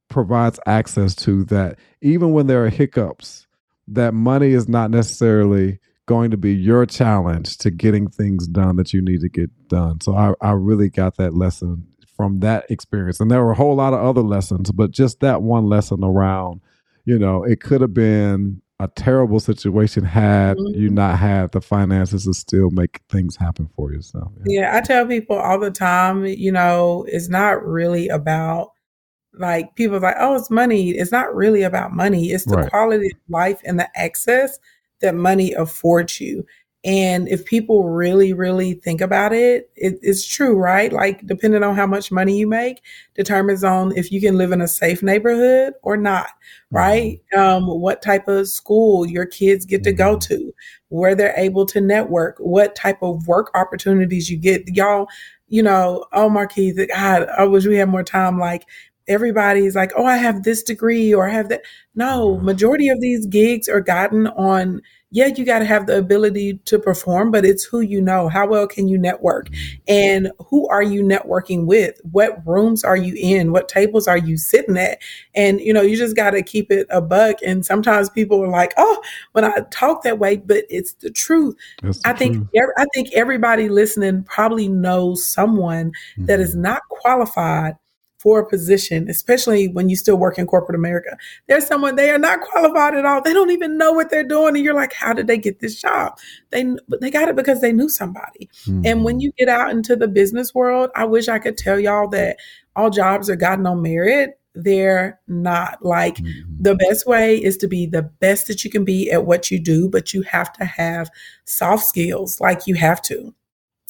[SPEAKER 1] provides access to that. Even when there are hiccups, that money is not necessarily going to be your challenge to getting things done that you need to get done. So I, I really got that lesson from that experience. And there were a whole lot of other lessons, but just that one lesson around, you know, it could have been a terrible situation had mm-hmm. you not had the finances to still make things happen for yourself.
[SPEAKER 2] Yeah. yeah, I tell people all the time, you know, it's not really about like people like, oh, it's money. It's not really about money. It's the right. quality of life and the access that money affords you. And if people really, really think about it, it, it's true, right? Like depending on how much money you make determines on if you can live in a safe neighborhood or not, right? Mm-hmm. Um, what type of school your kids get to go mm-hmm. to, where they're able to network, what type of work opportunities you get. Y'all, you know, oh Markeith, God, I wish we had more time. Like everybody's like, oh, I have this degree or I have that. No, mm-hmm. majority of these gigs are gotten on yeah, you got to have the ability to perform, but it's who you know. How well can you network? And who are you networking with? What rooms are you in? What tables are you sitting at? And, you know, you just got to keep it a buck. And sometimes people are like, oh, when I talk that way, but it's the truth. The I think, truth. I think everybody listening probably knows someone mm-hmm. that is mm-hmm. not qualified for a position, especially when you still work in corporate America. There's someone they are not qualified at all. They don't even know what they're doing, and you're like, how did they get this job? They they got it because they knew somebody. Mm-hmm. And when you get out into the business world, I wish I could tell y'all that all jobs are gotten on merit they're not. Like mm-hmm. the best way is to be the best that you can be at what you do, but you have to have soft skills, like you have to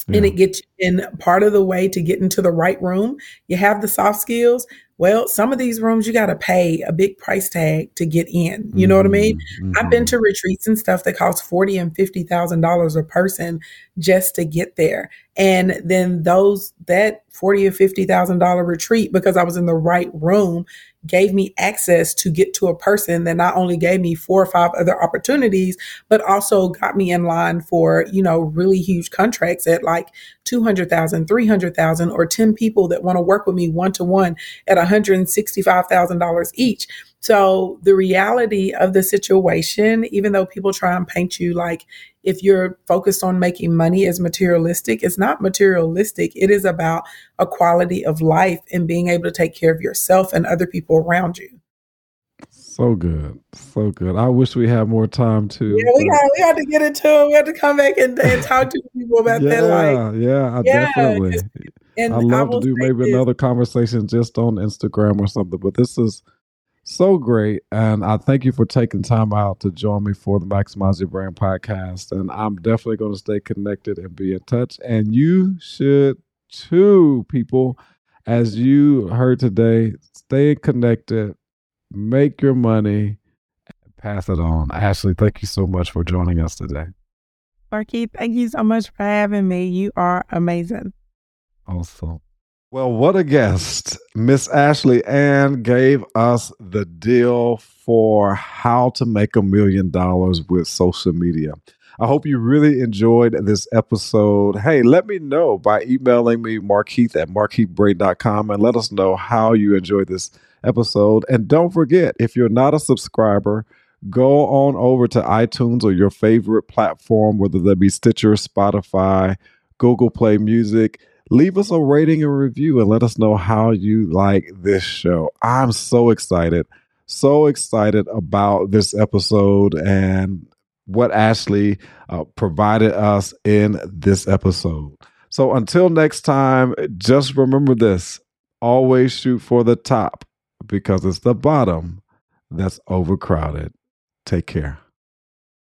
[SPEAKER 2] yeah. and it gets in part of the way to get into the right room. You have the soft skills. Well, some of these rooms you got to pay a big price tag to get in. You know mm-hmm. what I mean? Mm-hmm. I've been to retreats and stuff that cost forty and fifty thousand dollars a person just to get there, and then those that forty or fifty thousand dollar retreat because I was in the right room gave me access to get to a person that not only gave me four or five other opportunities, but also got me in line for, you know, really huge contracts at like 200,000, 300,000 or 10 people that want to work with me one to one at $165,000 each. So the reality of the situation, even though people try and paint you like if you're focused on making money as materialistic, it's not materialistic. It is about a quality of life and being able to take care of yourself and other people around you.
[SPEAKER 1] So good, so good. I wish we had more time to.
[SPEAKER 2] Yeah, we got we had to get into it. We had to come back and, and talk to people about
[SPEAKER 1] yeah,
[SPEAKER 2] that.
[SPEAKER 1] Like, yeah, yeah, definitely. And I'd love to do maybe this. another conversation just on Instagram or something. But this is so great. And I thank you for taking time out to join me for the Maximize Your Brand podcast. And I'm definitely going to stay connected and be in touch. And you should too, people. As you heard today, stay connected, make your money, and pass it on. Ashley, thank you so much for joining us today.
[SPEAKER 2] Markeith, thank you so much for having me. You are amazing.
[SPEAKER 1] Awesome. Well, what a guest. Miss Ashley Ann gave us the deal for how to make a million dollars with social media. I hope you really enjoyed this episode. Hey, let me know by emailing me, markeith at markeithbraden.com, and let us know how you enjoyed this episode. And don't forget, if you're not a subscriber, go on over to iTunes or your favorite platform, whether that be Stitcher, Spotify, Google Play Music leave us a rating and review and let us know how you like this show. I'm so excited, so excited about this episode and what Ashley uh, provided us in this episode. So until next time, just remember this always shoot for the top because it's the bottom that's overcrowded. Take care.